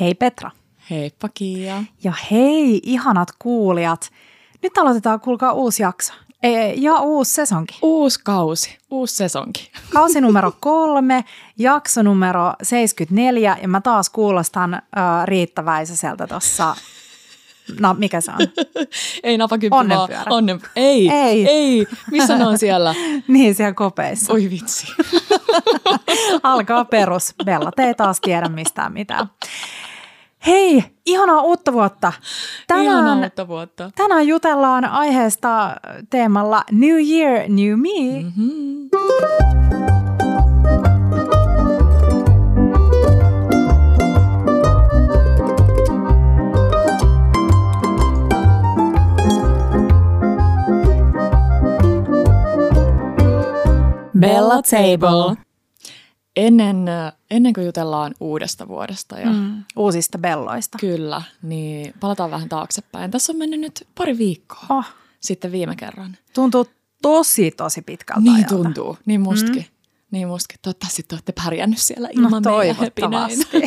Hei Petra. Heippa Kiia. Ja hei ihanat kuulijat. Nyt aloitetaan kuulkaa uusi jakso. E, ja uusi sesonki. Uusi kausi, uusi sesonki. Kausi numero kolme, jakso numero 74 ja mä taas kuulostan äh, Riitta Väisäseltä tuossa No, mikä se on? ei napakymppi Onnenpyörä. vaan. Onnen... Ei, Ei. ei. Missä ne on siellä? niin, siellä kopeissa. Oi vitsi. Alkaa perus. Bella, te ei taas tiedä mistään mitään. Hei, ihanaa uutta vuotta. Ihanaa Tänään, uutta vuotta. tänään jutellaan aiheesta teemalla New Year, New Me. Mm-hmm. Bella Table. Ennen, äh, ennen kuin jutellaan uudesta vuodesta ja Mm, uusista belloista. kyllä, niin palataan vähän taaksepäin. Tässä on mennyt nyt pari viikkoa Oh, sitten viime kerran. tuntuu tosi, tosi pitkältä Niin ajalta. tuntuu, niin mustakin. Mm. Niin mustakin. Toivottavasti te olette pärjännyt siellä ilman No, meidän toivottavasti.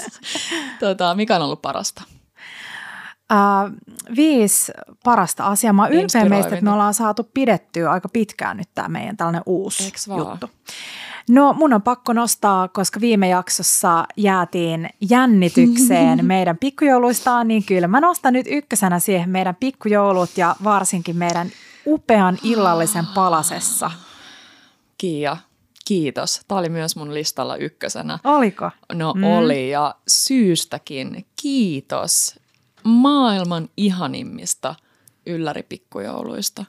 tota, mikä on ollut parasta? Uh, viisi parasta asiaa. Mä oon ylpeä meistä, että me ollaan saatu pidettyä aika pitkään nyt tämä meidän tällainen uusi Eiks vaan? juttu. No mun on pakko nostaa, koska viime jaksossa jäätiin jännitykseen meidän pikkujouluistaan, niin kyllä mä nostan nyt ykkösenä siihen meidän pikkujoulut ja varsinkin meidän upean illallisen palasessa. Kiia, kiitos. Tämä oli myös mun listalla ykkösenä. Oliko? No mm. oli ja syystäkin. Kiitos maailman ihanimmista ylläripikkujouluista.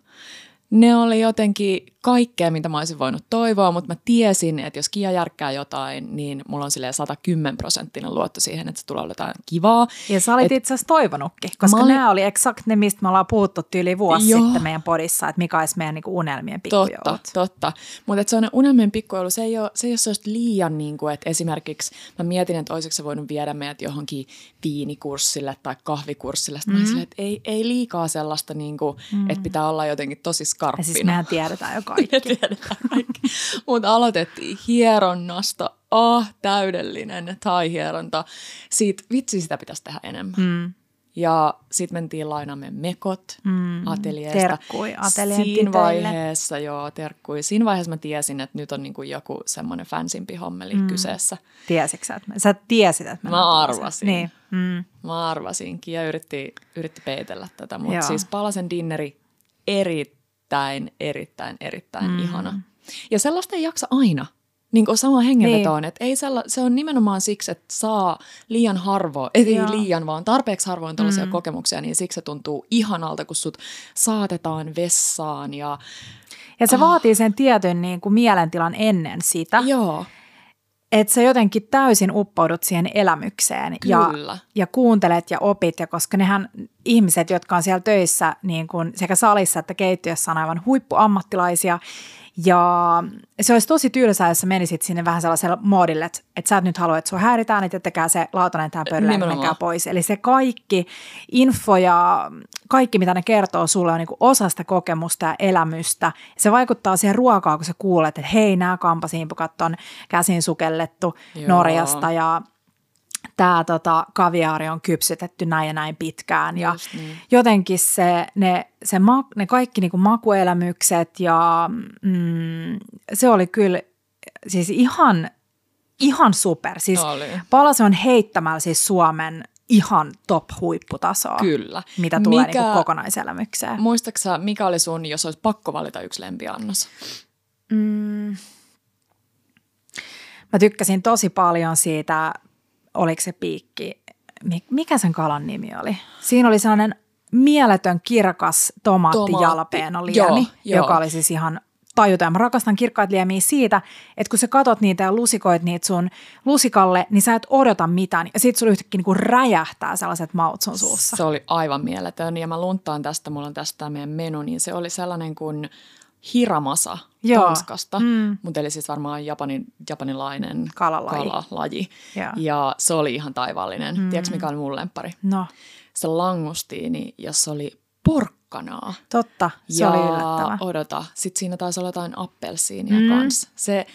Ne oli jotenkin kaikkea, mitä mä olisin voinut toivoa, mutta mä tiesin, että jos Kia järkkää jotain, niin mulla on silleen 110 prosenttinen luotto siihen, että se tulee jotain kivaa. Ja sä olit Et- itse asiassa toivonutkin, koska Mä olin- nämä oli eksakt ne, mistä me ollaan puhuttu tyyli vuosi Joo. sitten meidän podissa, että mikä olisi meidän niinku unelmien pikkujoulut. Totta, totta. Mutta se on unelmien pikkujoulu, se ei ole, se ei ole sellaista liian, niin kuin, että esimerkiksi mä mietin, että olisiko se voinut viedä meidät johonkin viinikurssille tai kahvikurssille. Sitten mm. silleen, että ei, ei liikaa sellaista, niin kuin, mm. että pitää olla jotenkin tosi Ja skarppina. siis mehän tiedetään jo kaikki. Me tiedetään kaikki. Mutta aloitettiin hieronnasta. Ah, täydellinen thai-hieronta. Siitä, vitsi, sitä pitäisi tehdä enemmän. Mm. Ja sitten mentiin lainaamme mekot Mm. ateljeesta. Terkkui Siinä vaiheessa, joo, terkkui. Siinä vaiheessa mä tiesin, että nyt on niinku joku semmoinen fansimpi hommeli mm. kyseessä. Tiesitkö sä, että sä tiesit, että Mä mennään arvasin. Niin. Mm. Mä arvasinkin ja yritti, yritti peitellä tätä, mutta siis palasen dinneri erittäin, erittäin, erittäin Mm. ihana. Ja sellaista ei jaksa aina. Niin kuin sama hengenveto Niin. että ei sella, se on nimenomaan siksi, että saa liian harvoin, ei Joo. liian, vaan tarpeeksi harvoin tällaisia Mm. kokemuksia, niin siksi se tuntuu ihanalta, kun sut saatetaan vessaan ja Ja se vaatii sen tietyn niin kuin mielentilan ennen sitä, joo, että sä jotenkin täysin uppoudut siihen elämykseen ja, kyllä. ja kuuntelet ja opit, ja koska nehän ihmiset, jotka on siellä töissä niin kuin sekä salissa että keittiössä on aivan huippuammattilaisia, ja se olisi tosi tylsää, jos sä menisit sinne vähän sellaisella moodille, että, että sä et nyt halua, että sua häiritään, että jättäkää se lautanen tähän pöydälle ja menkää pois. Eli se kaikki info ja kaikki, mitä ne kertoo sulle, on niin osa sitä kokemusta ja elämystä. Se vaikuttaa siihen ruokaan, kun sä kuulet, että hei, nämä kampasiimpukat on käsin sukellettu Joo. Norjasta ja tämä tota, kaviaari on kypsytetty näin ja näin pitkään. Ja Just niin. jotenkin se, ne, se ma, ne kaikki niinku makuelämykset ja mm, se oli kyllä siis ihan, ihan super. Siis Oli. Palase on heittämällä siis Suomen ihan top huipputasoa, Kyllä. mitä tulee Mikä- niinku kokonaiselämykseen. Muistaaksä, mikä oli sun, jos olisi pakko valita yksi lempiannos? Mm. Mä tykkäsin tosi paljon siitä, oliko se piikki, mi- mikä sen kalan nimi oli? Siinä oli sellainen mieletön kirkas tomaattijalapeenoliemi, Joo, joo. joka oli siis ihan tajuta. Ja mä rakastan kirkkaita liemiä siitä, että kun sä katot niitä ja lusikoit niitä sun lusikalle, niin sä et odota mitään. Ja sit sulla yhtäkkiä niinku räjähtää sellaiset maut sun suussa. Se oli aivan mieletön ja mä lunttaan tästä, mulla on tästä meidän menu, niin se oli sellainen kuin hiramasa Joo. Tanskasta, Mm. mutta eli siis varmaan japanin, japanilainen Kalalaji. kalalaji. Joo. Ja se oli ihan taivaallinen. Mm. Tiedätkö mikä oli mun lemppari? No, Se langustiini, jossa oli porkkana porkkanaa. Totta, se ja oli yllättävä. odota, sitten siinä taisi olla jotain appelsiinia mm. kanssa. Se,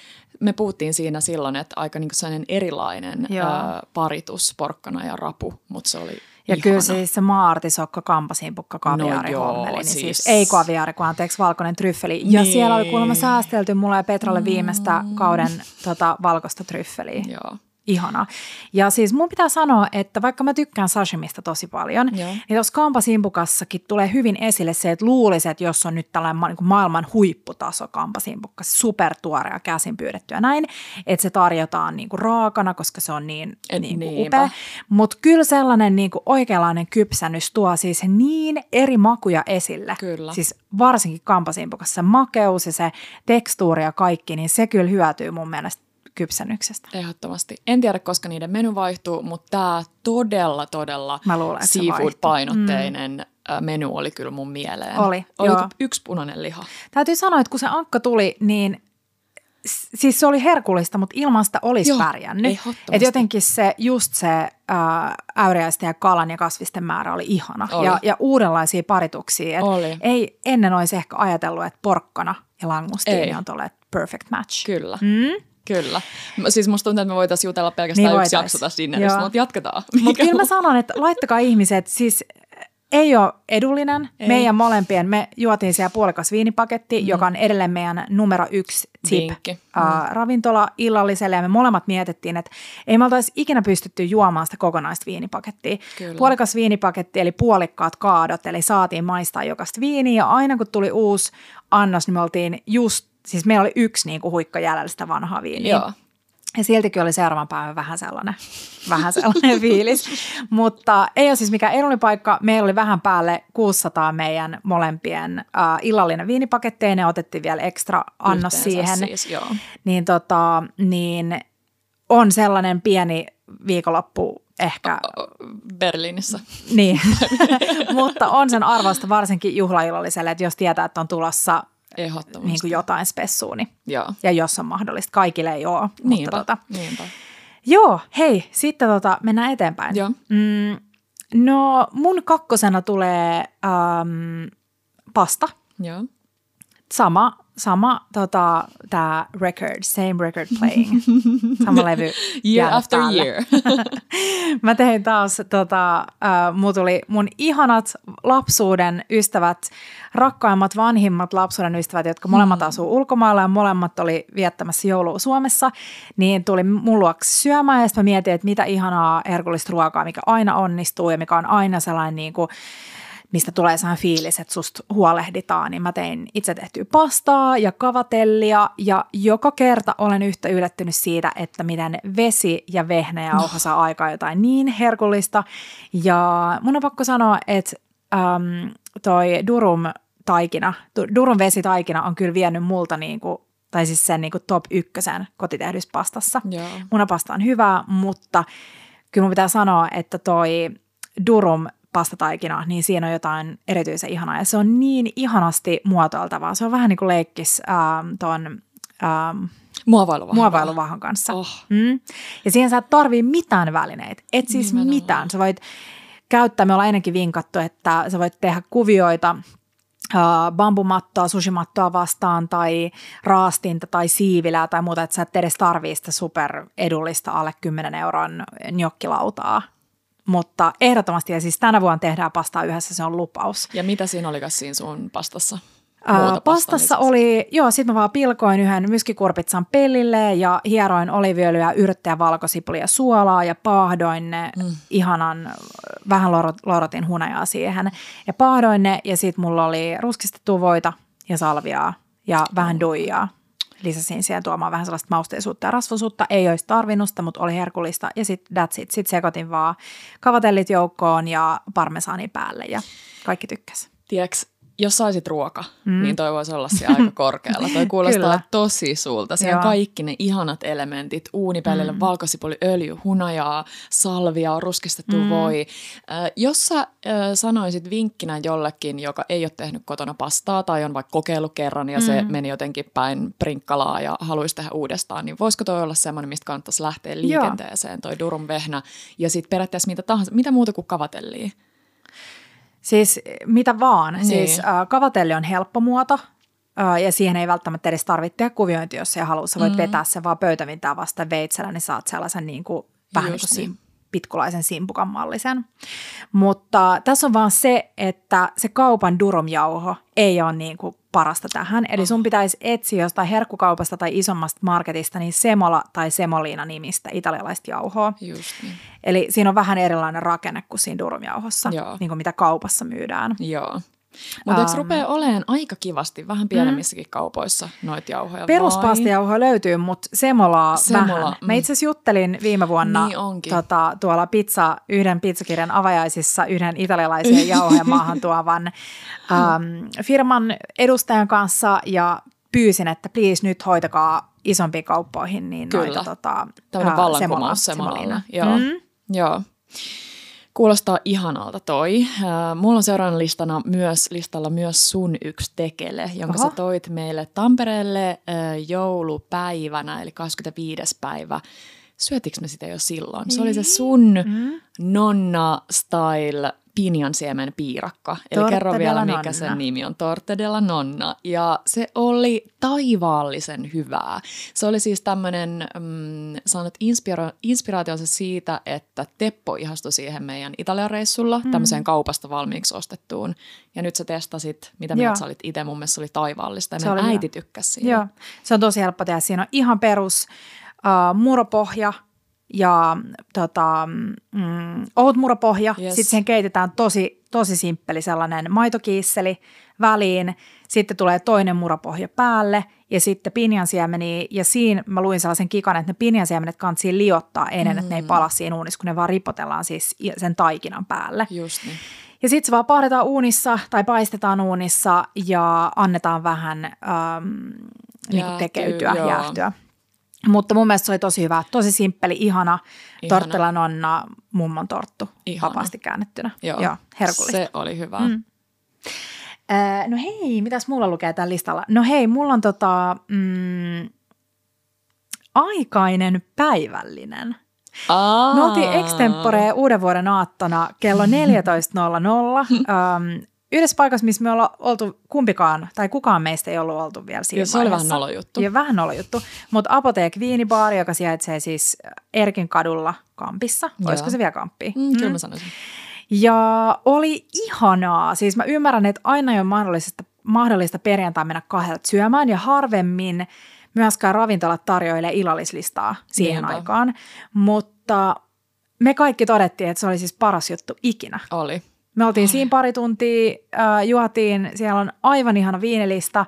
me puhuttiin siinä silloin, että aika niin sellainen erilainen Joo. ää, paritus, porkkana ja rapu, mutta se oli ihana. kyllä siis se maartisokka, kampasimpukka, kaviaari No joo, hommeli, niin siis, siis- ei kaviaari, kun anteeksi, valkoinen tryffeli. Ja Niin. siellä oli kuulemma säästelty mulle ja Petralle viimeistä kauden tota, valkoista tryffeliä. Joo. Ihana. Ja siis mun pitää sanoa, että vaikka mä tykkään sashimista tosi paljon, Joo. niin tuossa kampasimpukassakin tulee hyvin esille se, että luulisi, että jos on nyt tällainen ma- niin maailman huipputaso kampasimpukka, supertuore ja käsin pyydettyä näin, että se tarjotaan niin kuin raakana, koska se on niin, Et niin kuin upea. Mutta kyllä sellainen niin kuin oikeanlainen kypsennys tuo siis niin eri makuja esille. Kyllä. Siis varsinkin kampasimpukassa se makeus ja se tekstuuri ja kaikki, niin se kyllä hyötyy mun mielestä kypsennyksestä. Ehdottomasti. En tiedä, koska niiden menu vaihtuu, mutta tämä todella, todella seafood-painotteinen mm. menu oli kyllä mun mieleen. Oli, Oliko joo. yksi punainen liha? Täytyy sanoa, että kun se ankka tuli, niin siis se oli herkullista, mutta ilman sitä olisi Joo, pärjännyt. Et jotenkin se, just se ää, äyriäisten ja kalan ja kasvisten määrä oli ihana. Oli. Ja, ja uudenlaisia parituksia. Et Oli. Ei ennen olisi ehkä ajatellut, että porkkana ja langustiini on tuolle perfect match. Kyllä. Mm? Kyllä. Siis musta tuntuu, että me voitaisiin jutella pelkästään Niin niin yksi jakso tässä dinnerissa, Joo. mutta jatketaan. Mutta kyllä mä on- sanon, että laittakaa ihmiset, siis ei ole edullinen. Ei. Ei. Meidän molempien, me juotiin siellä puolikas viinipaketti, mm. joka on edelleen meidän numero yksi tip Vinkki. uh, ravintola illalliselle. Ja me molemmat mietittiin, että ei me oltaisi ikinä pystytty juomaan sitä kokonaista viinipakettia. Kyllä. Puolikas viinipaketti eli puolikkaat kaadot, eli saatiin maistaa jokaista viiniä. Ja aina kun tuli uusi annos, niin me oltiin just, siis meillä oli yksi niin kuin huikka jäljellä sitä vanhaa viiniä. Joo. Ja siltikin oli seuraavan päivän vähän sellainen, vähän sellainen fiilis. Mutta ei ole siis mikään edullinen paikka. Meillä oli vähän päälle 600 meidän molempien uh, illallinen viinipaketteja. Ne otettiin vielä ekstra annos Yhteensä siihen. Siis, joo. Niin, tota, niin on sellainen pieni viikonloppu ehkä, Berliinissä. niin. mutta on sen arvosta varsinkin juhlaillalliselle, että jos tietää, että on tulossa Ehdottomasti. niin kuin jotain spessua, niin, Joo. ja jos on mahdollista. Kaikille ei ole. Niinpä, Mutta tota, niinpä. Joo, hei, sitten tota, mennään eteenpäin. Joo. Mm, no mun kakkosena tulee ähm, pasta. Joo. Sama, sama tota, tää record, same record playing. Sama levy. Year after päälle. year. Mä tein taas, tota, äh, mun tuli mun ihanat lapsuuden ystävät, rakkaimmat, vanhimmat lapsuuden ystävät, jotka molemmat asuu ulkomailla ja molemmat oli viettämässä joulua Suomessa, niin tuli mun luokse syömään ja sitten mä mietin, että mitä ihanaa herkullista ruokaa, mikä aina onnistuu ja mikä on aina sellainen niin kuin, mistä tulee sellainen fiilis, että susta huolehditaan, niin mä tein itse tehtyä pastaa ja kavatellia ja joka kerta olen yhtä yllättynyt siitä, että miten vesi ja vehnäjauho saa aikaan jotain niin herkullista. Ja mun on pakko sanoa, että äm, toi durum taikina, du- durum vesitaikina on kyllä vienyt multa niin kuin, tai siis sen niin kuin top ykkösen kotitehdyssä pastassa. Joo. Munapasta on hyvää, mutta kyllä mun pitää sanoa, että toi durum pastataikina, niin siinä on jotain erityisen ihanaa. Ja se on niin ihanasti muotoiltavaa. Se on vähän niin kuin leikkis ähm, ton ähm, Muovailuvahan. muovailuvahan kanssa. Oh. Mm. Ja siihen sä et tarvii mitään välineitä. Et siis Nimenomaan. mitään. Sä voit käyttää, me ollaan ennenkin vinkattu, että sä voit tehdä kuvioita äh, bambumattoa, sushimattoa vastaan tai raastinta tai siivilää tai muuta, että sä et edes tarvii sitä super edullista alle 10 euron njokkilautaa. Mutta ehdottomasti, ja siis tänä vuonna tehdään pastaa yhdessä, se on lupaus. Ja mitä siinä olikas siinä sun pastassa? Ää, pastassa oli, joo, sit mä vaan pilkoin yhden myskikurpitsan pellille ja hieroin oliviöljyä, yrttejä, valkosipulia, suolaa ja paahdoin ne mm. ihanan, vähän lorot, lorotin hunajaa siihen. Ja paahdoin ne ja sit mulla oli ruskistettua voita ja salviaa ja vähän duijaa. Lisäsin siihen tuomaan vähän sellaista mausteisuutta ja rasvasuutta. Ei olisi tarvinnut sitä, mutta oli herkullista. Ja sitten that's it. Sitten sekoitin vaan kavatellit joukkoon ja parmesaani päälle ja kaikki tykkäs. Tiedätkö, jos saisit ruoka, mm. niin toi voisi olla siellä aika korkealla. Toi kuulostaa Kyllä. tosi sulta. Siinä Joo. on kaikki ne ihanat elementit. Uunipellille mm. valkosipuli, öljy, hunajaa, salvia, ruskistettu mm. voi. Äh, jos sä äh, sanoisit vinkkinä jollekin, joka ei ole tehnyt kotona pastaa tai on vaikka kokeillut kerran ja mm. se meni jotenkin päin prinkkalaa ja haluaisi tehdä uudestaan, niin voisiko toi olla semmoinen, mistä kannattaisi lähteä liikenteeseen, toi durum vehnä ja sitten periaatteessa mitä tahansa, mitä muuta kuin kavatellia? Siis mitä vaan. Niin. Siis äh, kavatelli on helppo muoto äh, ja siihen ei välttämättä edes tarvitse tehdä kuviointi, jos ei halua. Sä voit mm. vetää sen vaan pöytävintää vasta veitsellä, niin saat sellaisen niin kuin, vähän Just niin kuin pitkulaisen simpukan mallisen. Mutta tässä on vaan se, että se kaupan durumjauho ei ole niin kuin parasta tähän. Eli sun pitäisi etsiä jostain herkkukaupasta tai isommasta marketista niin semola tai semoliina nimistä italialaista jauhoa. Just niin. Eli siinä on vähän erilainen rakenne kuin siinä durumjauhossa, Joo. niin kuin mitä kaupassa myydään. Joo. Mutta eikö Ähm. rupea olemaan aika kivasti vähän pienemmissäkin kaupoissa noita jauhoja? Peruspastijauhoa löytyy, mutta semolaa Semola, vähän. mm. Mä itse asiassa juttelin viime vuonna Niin onkin. tota, tuolla pizza, yhden pizzakirjan avajaisissa yhden italialaisen jauhojen maahan tuovan äm, firman edustajan kanssa ja pyysin, että please nyt hoitakaa isompiin kauppoihin niin Kyllä. noita tota, Tämmöinen ää, vallankumous semoliina. Joo. Mm. Joo. Kuulostaa ihanalta toi. Mulla on seuraavana listana myös, listalla myös sun yksi tekele, jonka Oho. sä toit meille Tampereelle joulupäivänä, eli 25. päivä. Syötikö me sitä jo silloin? Se oli se sun Mm. nonna pinjansiemen piirakka. Eli Torta kerro vielä, mikä nonna. sen nimi on. Torte della nonna. Ja se oli taivaallisen hyvää. Se oli siis tämmöinen, mm, saanut inspira- inspiraationsa siitä, että Teppo ihastui siihen meidän Italian reissulla, mm. tämmöiseen kaupasta valmiiksi ostettuun. Ja nyt sä testasit, mitä Joo. mieltä sä olit itse. Mun mielestä se oli taivaallista. Ja Se oli äiti hyvä. tykkäsi siitä. Joo, se on tosi helppo tehdä. Siinä on ihan perus uh, muropohja ja tota, mm, ohut muropohja. Yes. Sitten siihen keitetään tosi, tosi simppeli sellainen maitokiisseli väliin. Sitten tulee toinen muropohja päälle ja sitten pinjansiemeniä. Ja siinä mä luin sellaisen kikan, että ne pinjansiemenet kantsii liottaa ennen, mm. että ne ei pala siinä uunissa, kun ne vaan ripotellaan siis sen taikinan päälle. Just niin. Ja sitten se vaan pahdetaan uunissa tai paistetaan uunissa ja annetaan vähän äm, niin Jäähtyä, tekeytyä, joo. Mutta mun mielestä se oli tosi hyvä, tosi simppeli, ihana. Ihana. Tortella nonna mummon torttu, Ihana. vapaasti käännettynä. Joo, Joo herkullista. Se oli hyvä. Mm. Äh, no hei, mitäs mulla lukee tällä listalla? No hei, mulla on tota, mm, aikainen päivällinen. Aa. Me oltiin extempore uuden vuoden aattona kello 14.00 ähm, yhdessä paikassa, missä me ollaan oltu kumpikaan, tai kukaan meistä ei ollut oltu vielä siinä Ja se oli vähän vaiheessa. nolo juttu. Ja vähän nolo juttu. Mutta Apoteek Viinibaari, joka sijaitsee siis Erkin kadulla Kampissa. Joo. Olisiko se vielä Kamppi? Mm, kyllä mä sanoisin. Ja oli ihanaa. Siis mä ymmärrän, että aina ei ole mahdollista, mahdollista perjantai mennä kahdelta syömään ja harvemmin myöskään ravintolat tarjoilee illallislistaa siihen Niinpä. aikaan. Mutta me kaikki todettiin, että se oli siis paras juttu ikinä. Oli. Me oltiin siinä pari tuntia, äh, juotiin, siellä on aivan ihana viinilista.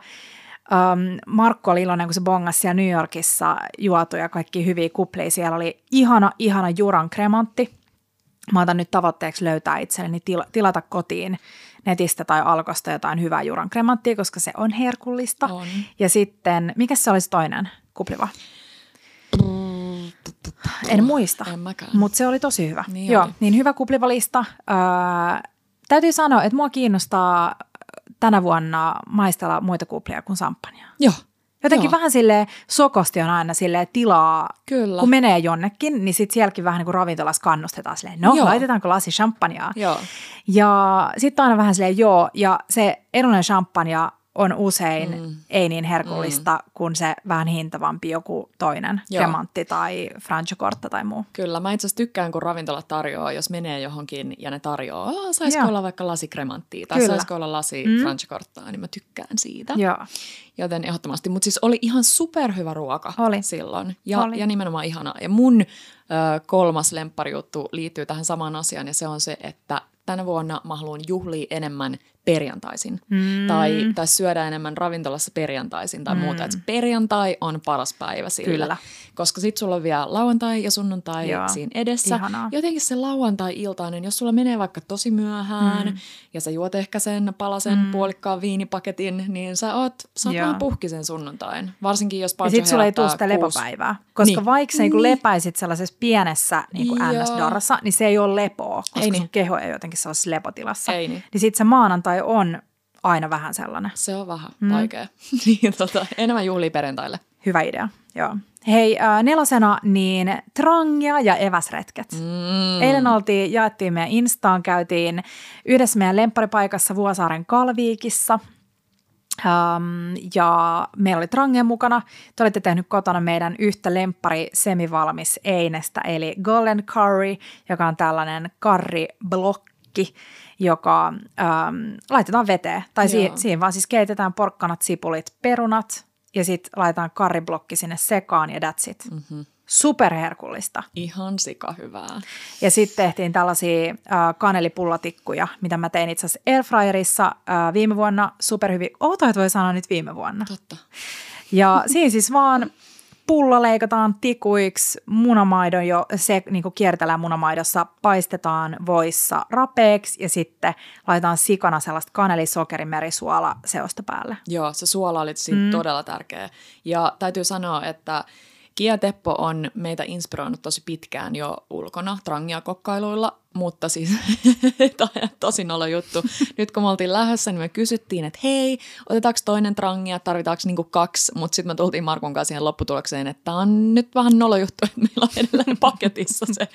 Ähm, Markku oli iloinen, kun se bongasi siellä New Yorkissa juotuja kaikki hyviä kupleja. Siellä oli ihana, ihana Juran kremantti. Mä otan nyt tavoitteeksi löytää itselleni tila, tilata kotiin netistä tai alkosta jotain hyvää Juran kremanttia, koska se on herkullista. On. Ja sitten, mikä se olisi toinen kupliva? En muista. En mäkään. Mutta se oli tosi hyvä. Niin Joo, oli. niin hyvä kuplivalista. Öö, täytyy sanoa, että mua kiinnostaa tänä vuonna maistella muita kuplia kuin samppania. Joo. Jotenkin Joo. vähän sille sokosti on aina sille tilaa, Kyllä. kun menee jonnekin, niin sitten sielläkin vähän niin kuin ravintolassa kannustetaan silleen, no Joo. laitetaanko lasi champagnea. Joo. Ja sitten aina vähän silleen joo, ja se edullinen champagne on usein mm. ei niin herkullista mm. kuin se vähän hintavampi joku toinen, Joo. Cremantti tai Franciacorta tai muu. Kyllä, mä itse asiassa tykkään, kun ravintola tarjoaa, jos menee johonkin ja ne tarjoaa, "Aa, saisiko Joo. olla vaikka lasi kremanttia tai Kyllä. saisiko olla lasi Mm. franciacortaa, niin mä tykkään siitä. Joo. Joten ehdottomasti, mutta siis oli ihan superhyvä ruoka Oli. silloin ja, Oli. ja nimenomaan ihana. Ja mun ö, kolmas lempparijuttu liittyy tähän samaan asiaan ja se on se, että tänä vuonna mä haluan juhlia enemmän perjantaisin. Mm. Tai, tai syödä enemmän ravintolassa perjantaisin tai mm. muuta. Et perjantai on paras päivä sille. Kyllä. Koska sit sulla on vielä lauantai ja sunnuntai Joo. siinä edessä. Ihanaa. Jotenkin se lauantai-iltainen, jos sulla menee vaikka tosi myöhään mm. ja sä juot ehkä sen palasen mm. puolikkaan viinipaketin, niin sä oot, sä oot Joo. vähän puhkisen sunnuntain. Varsinkin jos Ja sitten sulla ei tule sitä kuusi- lepopäivää, koska Niin. niin. vaikka sä niin. Niin. lepäisit sellaisessa pienessä niin. NS-darrassa, niin se ei ole lepoa, koska Ei niin. sun keho ei jotenkin sellaisessa lepotilassa. Ei niin. Niin sitten se maanantai on aina vähän sellainen. Se on vähän mm. vaikea. niin, tota, enemmän juhlia perjantaille. Hyvä idea, Joo. Hei, äh, nelosena niin trangia ja eväsretket. Mm. Eilen oltiin, jaettiin meidän Instaan, käytiin yhdessä meidän lempparipaikassa Vuosaaren Kalviikissa. Um, ja meillä oli trangia mukana. Te olette tehnyt kotona meidän yhtä lemppari semivalmis einestä, eli Golden Curry, joka on tällainen karriblokki, joka um, laitetaan veteen. Tai si- siinä vaan siis keitetään porkkanat, sipulit, perunat ja sitten laitetaan karriblokki sinne sekaan ja that's it. Mm-hmm. Superherkullista. Ihan sika hyvää. Ja sitten tehtiin tällaisia äh, kanelipullatikkuja, mitä mä tein itse asiassa Airfryerissa äh, viime vuonna superhyvin. Outoa, että voi sanoa nyt viime vuonna. Totta. Ja siinä siis vaan pulla leikataan tikuiksi, munamaidon jo, se niin kuin kiertellään munamaidossa, paistetaan voissa rapeeksi ja sitten laitetaan sikana sellaista kanelisokerimeri-suola seosta päälle. Joo, se suola oli siinä mm. todella tärkeä. Ja täytyy sanoa, että Kia Teppo on meitä inspiroinut tosi pitkään jo ulkona trangia kokkailuilla, mutta siis tämä tosi nolo juttu. Nyt kun me oltiin lähdössä, niin me kysyttiin, että hei, otetaanko toinen trangia, tarvitaanko niinku kaksi, mutta sitten me tultiin Markun kanssa siihen lopputulokseen, että tämä on nyt vähän nolo juttu, että meillä on edelleen paketissa se,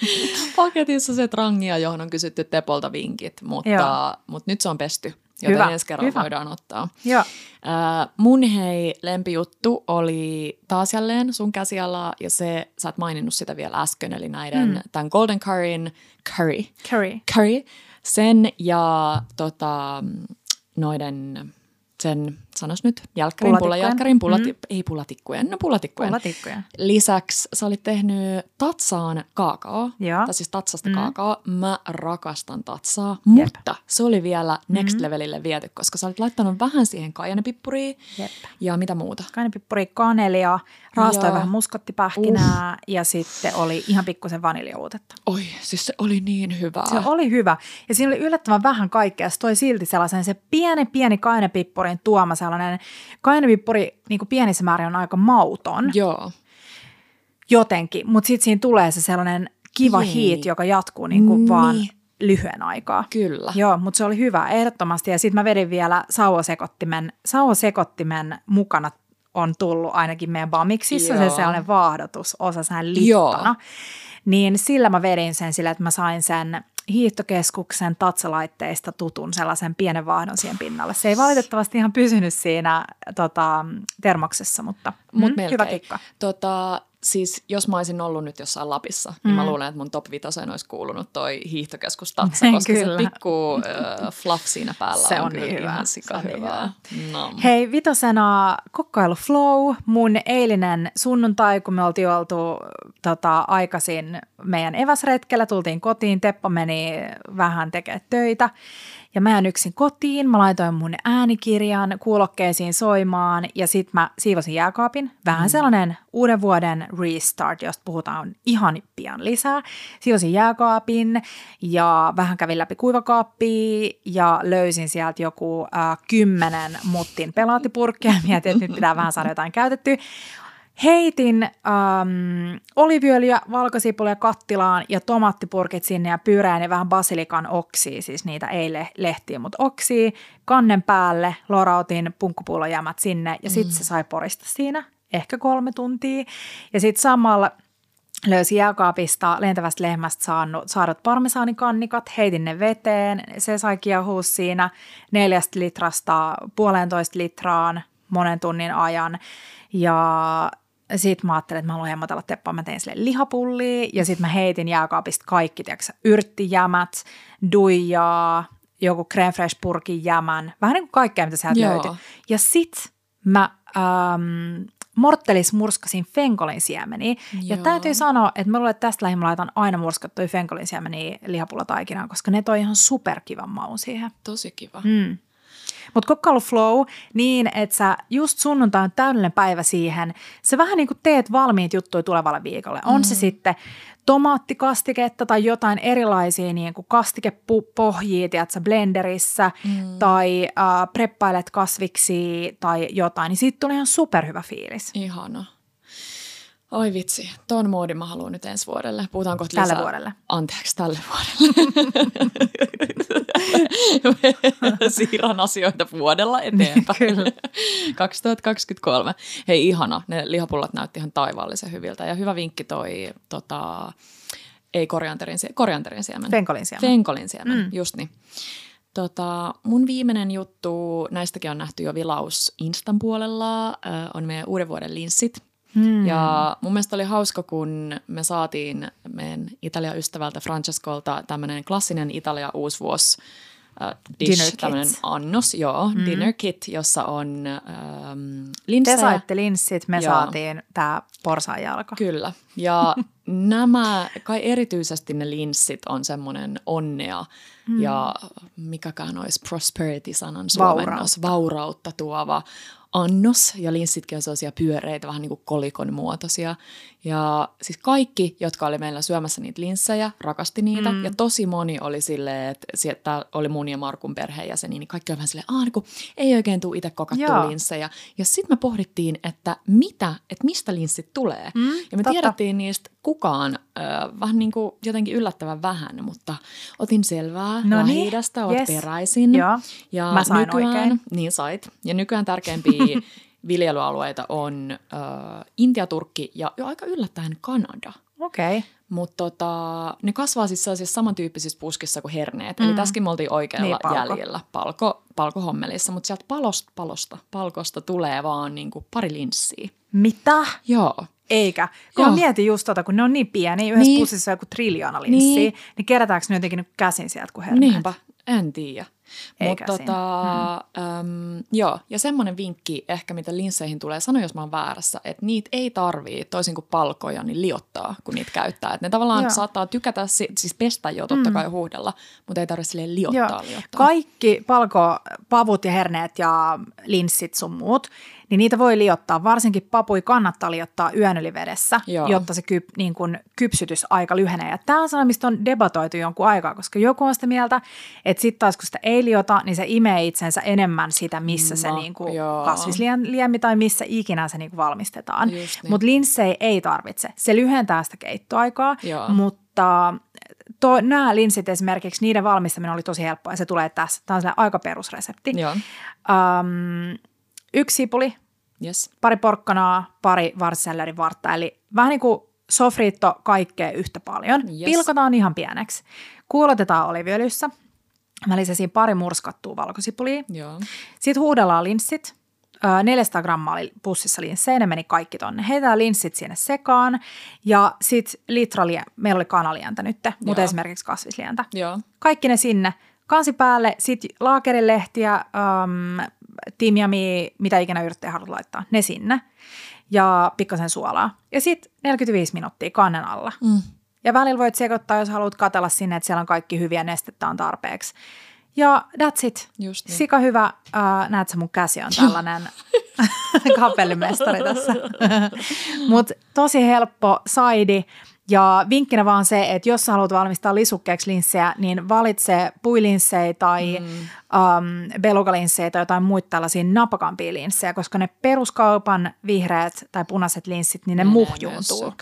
paketissa se trangia, johon on kysytty Tepolta vinkit, mutta, mutta nyt se on pesty joten Hyvä. ensi kerralla Hyvä. voidaan ottaa. Joo. Äh, mun hei lempijuttu oli taas jälleen sun käsiala, ja se, sä et maininnut sitä vielä äsken, eli näiden, mm. tämän Golden Curryn, curry, curry, curry sen ja tota, noiden sen, sanos nyt, jälkkärin, pullajälkkärin, pullati, mm. ei pullatikkujen, no pullatikkujen. pullatikkujen. Lisäksi sä olit tehnyt tatsaan kaakao, Joo. tai siis tatsasta mm. kaakao. Mä rakastan tatsaa, Jep. mutta se oli vielä next mm. levelille viety, koska sä olit laittanut vähän siihen kaijanepippuria Jep. ja mitä muuta. Kaijanepippuria, kanelia, raastoi vähän muskottipähkinää uh. ja sitten oli ihan pikkusen vaniljauutetta. Oi, siis se oli niin hyvä. Se oli hyvä. Ja siinä oli yllättävän vähän kaikkea. Se toi silti sellaisen se pieni, pieni kainepippurin tuoma sellainen. Kainepippuri niin kuin pienissä määrin on aika mauton. Joo. Jotenkin, mutta sitten siinä tulee se sellainen kiva Pieni. hiit, joka jatkuu niin kuin niin. vaan lyhyen aikaa. Kyllä. Joo, mutta se oli hyvä, ehdottomasti. Ja sitten mä vedin vielä sauvasekottimen, sauvasekottimen mukana on tullut ainakin meidän bamiksissa Joo. se sellainen vaahdotus, osa sen littona. Joo. Niin sillä mä vedin sen sillä, että mä sain sen hiihtokeskuksen tatsalaitteista tutun sellaisen pienen vaahdon siihen pinnalle. Se ei valitettavasti ihan pysynyt siinä tota, termoksessa, mutta Mut mm, hyvä kikka. Tota, siis jos mä olisin ollut nyt jossain Lapissa, mm. niin mä mm. luulen, että mun top vitoseen olisi kuulunut toi hiihtokeskus Tatsa, koska se pikku äh, fluff siinä päällä se on, on niin hyvä. ihan sika hyvää. No. Hei, vitosena kokkailu flow. Mun eilinen sunnuntai, kun me oltiin oltu tota, aikaisin meidän eväsretkellä, tultiin kotiin, Teppo meni vähän tekemään töitä. Ja mä en yksin kotiin, mä laitoin mun äänikirjan kuulokkeisiin soimaan ja sit mä siivosin jääkaapin. Vähän mm. sellainen uuden vuoden restart, josta puhutaan ihan pian lisää. Siivosin jääkaapin ja vähän kävin läpi kuivakaappia ja löysin sieltä joku äh, kymmenen muttin pelaatipurkkia. Mietin, että nyt pitää vähän saada jotain käytettyä. Heitin ähm, oliviöljyä, valkosipulia kattilaan ja tomaattipurkit sinne ja pyrään ja vähän basilikan oksia, siis niitä ei lehtiä, mutta oksia, kannen päälle, lorautin punkkupullojämät sinne ja sitten mm. se sai porista siinä ehkä kolme tuntia. Ja sitten samalla löysin jääkaapista lentävästä lehmästä saanut, saadut parmesaanikannikat, heitin ne veteen, se sai kiehua siinä neljästä litrasta puolentoista litraan monen tunnin ajan. Ja sitten mä ajattelin, että mä haluan hemmotella teppaa, mä tein sille lihapullia ja sitten mä heitin jääkaapista kaikki, tiedätkö, yrttijämät, duijaa, joku creme fresh purkin jämän, vähän niin kuin kaikkea, mitä sieltä löytyi. Ja sitten mä ähm, morttelis murskasin fenkolin siemeniä. Joo. Ja täytyy sanoa, että mä luulen, että tästä lähimmä laitan aina murskattuja fenkolin siemeniä lihapullataikinaan, koska ne toi ihan superkivan maun siihen. Tosi kiva. Mm. Mutta kokkailu flow niin, että sä just sunnuntai on täydellinen päivä siihen. Sä vähän niin kuin teet valmiit juttuja tulevalle viikolle. On mm. se sitten tomaattikastiketta tai jotain erilaisia niin kuin kastikepohjia, tiedätkö, blenderissä mm. tai äh, preppailet kasviksi tai jotain, niin siitä tulee ihan superhyvä fiilis. Ihana. Oi vitsi, ton moodin mä haluan nyt ensi vuodelle. Puhutaan kohta Tälle lisää. vuodelle. Anteeksi, tälle vuodelle. Siirran asioita vuodella eteenpäin. Kyllä. 2023. Hei ihana, ne lihapullat näytti ihan taivaallisen hyviltä. Ja hyvä vinkki toi, tota, ei korianterin, korianterin siemen. Fenkolin siemen. Fenkolin siemen, mm. just niin. Tota, mun viimeinen juttu, näistäkin on nähty jo vilaus Instan puolella, äh, on meidän uuden vuoden linssit. Hmm. Ja mun mielestä oli hauska, kun me saatiin meidän Italian ystävältä Francescolta tämmöinen klassinen Italia uusvuos äh, dish, Dinner kit. tämmöinen annos, joo, mm. dinner kit, jossa on ähm, linssejä. Te saitte linssit, me Joo. saatiin tämä porsaanjalka. Kyllä. Ja nämä, kai erityisesti ne linssit on semmoinen onnea mm. ja mikäkään olisi prosperity-sanan suomennos, Vaurautta. vaurautta tuova annos. Ja linssitkin on sellaisia pyöreitä, vähän niin kuin kolikon muotoisia. Ja siis kaikki, jotka oli meillä syömässä niitä linssejä, rakasti niitä. Mm. Ja tosi moni oli silleen, että sieltä oli mun ja Markun perheenjäseniä, niin kaikki oli vähän silleen, aah, niin ei oikein tule itse kokattua Joo. linssejä. Ja sitten me pohdittiin, että mitä, että mistä linssit tulee. Mm, ja me totta. tiedettiin niistä kukaan äh, vähän niin kuin jotenkin yllättävän vähän, mutta otin selvää No niin, olet yes. peräisin. Joo, ja mä sain nykyään, oikein. Niin sait. Ja nykyään tärkeimpiä viljelyalueita on äh, Intia, Turkki ja jo aika yllättäen Kanada. Okei. Okay. Mutta tota, ne kasvaa siis sellaisissa samantyyppisissä puskissa kuin herneet. Mm. Eli tässäkin me oltiin oikealla Niin, palko. jäljellä palko, palkohommelissa. Mutta sieltä palosta, palosta, palkosta tulee vaan niinku pari linssiä. Mitä? Joo. Eikä. Kun Joo. mietin just tota, kun ne on niin pieniä, yhdessä Niin. pussissa on joku triljoona linssiä, Niin. niin, kerätäänkö ne jotenkin käsin sieltä kuin herneet? Niinpä, en tiedä. Eikä Mutta tota, äm, joo, ja semmoinen vinkki ehkä, mitä linsseihin tulee, sano jos mä oon väärässä, että niitä ei tarvii, toisin kuin palkoja, niin liottaa, kun niitä käyttää. Että ne tavallaan Joo. saattaa tykätä, si- siis pestä jo totta kai huuhdella, mutta ei tarvitse silleen liottaa, Joo. liottaa. Kaikki palko, pavut ja herneet ja linssit sun muut, niin niitä voi liottaa. Varsinkin papui kannattaa liottaa yön yli vedessä, Joo. jotta se kyp, niin kun kypsytysaika lyhenee. Ja tämä on sellainen, mistä on debatoitu jonkun aikaa, koska joku on sitä mieltä, että sitten taas kun sitä ei liota, niin se imee itsensä enemmän sitä, missä se No, niin kuin kasvisliemi tai missä ikinä se niin valmistetaan. Niin. Mutta linssei ei tarvitse. Se lyhentää sitä keittoaikaa, Joo. mutta to, nämä linssit esimerkiksi, niiden valmistaminen oli tosi helppoa ja se tulee tässä. Tämä on aika perusresepti. Joo, Um, yksi sipuli, yes. pari porkkanaa, pari varsisellerin vartta, eli vähän niin kuin sofriitto kaikkea yhtä paljon. Yes. Pilkotaan ihan pieneksi. Kuulotetaan oliviöljyssä. Mä lisäsin pari murskattua valkosipulia. Joo. Sitten huudellaan linssit. Ö, 400 grammaa oli pussissa linssejä, ne meni kaikki tonne. Heitetään linssit sinne sekaan ja sitten litra, lie- meillä oli kanalientä nyt, mutta Joo. esimerkiksi kasvislientä. Joo. Kaikki ne sinne. Kansi päälle, sitten laakerilehtiä, äm, timjamia, mitä ikinä yrttejä haluat laittaa, ne sinne. Ja pikkasen suolaa. Ja sitten 45 minuuttia kannen alla. Mm. Ja välillä voit sekoittaa, jos haluat katella sinne, että siellä on kaikki hyviä nestettä on tarpeeksi. Ja that's it. Just niin. Sika hyvä. Äh, näet sä mun käsi on tällainen kapellimestari tässä. Mutta tosi helppo saidi. Ja vinkkinä vaan se, että jos sä haluat valmistaa lisukkeeksi linssejä, niin valitse puilinssejä tai mm. um, belugalinssejä tai jotain muita tällaisia napakampia linssejä, koska ne peruskaupan vihreät tai punaiset linssit, niin ne Menee muhjuuntuu.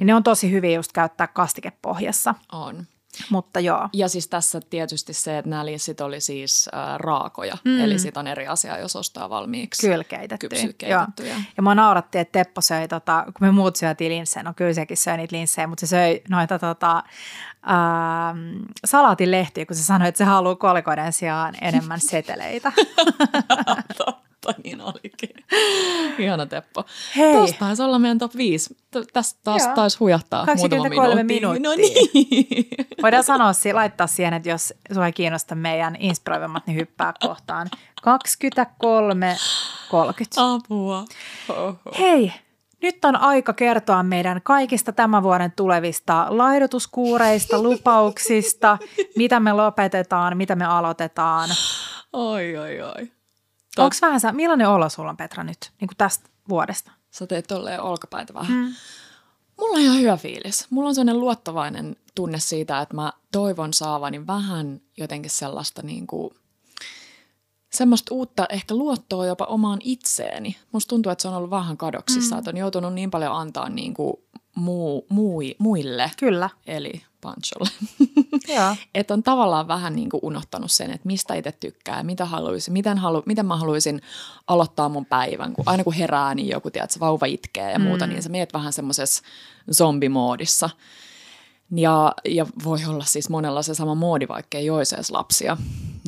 Ja ne on tosi hyviä just käyttää kastikepohjassa, on. Mutta joo. Ja siis tässä tietysti se, että nämä linssit oli siis äh, raakoja, mm. eli sit on eri asia, jos ostaa valmiiksi. Kyllä keitettyjä. Joo. Ja mä naurattiin, että Teppo söi, tota, kun me muut syötiin linssejä, no kyllä sekin söi niitä linssejä, mutta se söi noita tota, ähm, salaatin lehtiä, kun se sanoi, että se haluaa kolikoiden sijaan enemmän seteleitä. Totta, niin olikin. Ihana Teppo. Hei. Tuosta taisi olla meidän top 5. Tästä taas Joo. taisi hujahtaa 23 muutama minuutti. No minuuttia. niin. Voidaan sanoa, laittaa siihen, että jos sua ei kiinnosta meidän inspiroivimmat, niin hyppää kohtaan 23.30. Apua. Oho. Hei, nyt on aika kertoa meidän kaikista tämän vuoden tulevista laihdutuskuureista, lupauksista, mitä me lopetetaan, mitä me aloitetaan. Oi, oi, oi. Onko vähän sä, millainen olo sulla on Petra nyt niin kuin tästä vuodesta? Sä teet tolleen olkapäitä vähän. Mm. Mulla on ihan hyvä fiilis. Mulla on sellainen luottavainen tunne siitä, että mä toivon saavani vähän jotenkin sellaista niin kuin semmoista uutta ehkä luottoa jopa omaan itseeni. Musta tuntuu, että se on ollut vähän kadoksissa, mm. että on joutunut niin paljon antaa niin kuin muu, mui, muille. Kyllä. Eli Pancholle. että on tavallaan vähän niin kuin unohtanut sen, että mistä itse tykkää, mitä haluaisin, miten, halu, miten mä haluaisin aloittaa mun päivän. Kun aina kun herää, niin joku tiedät, se vauva itkee ja muuta, mm. niin sä meet vähän semmoisessa zombimoodissa. Ja, ja voi olla siis monella se sama moodi, vaikka ei olisi edes lapsia.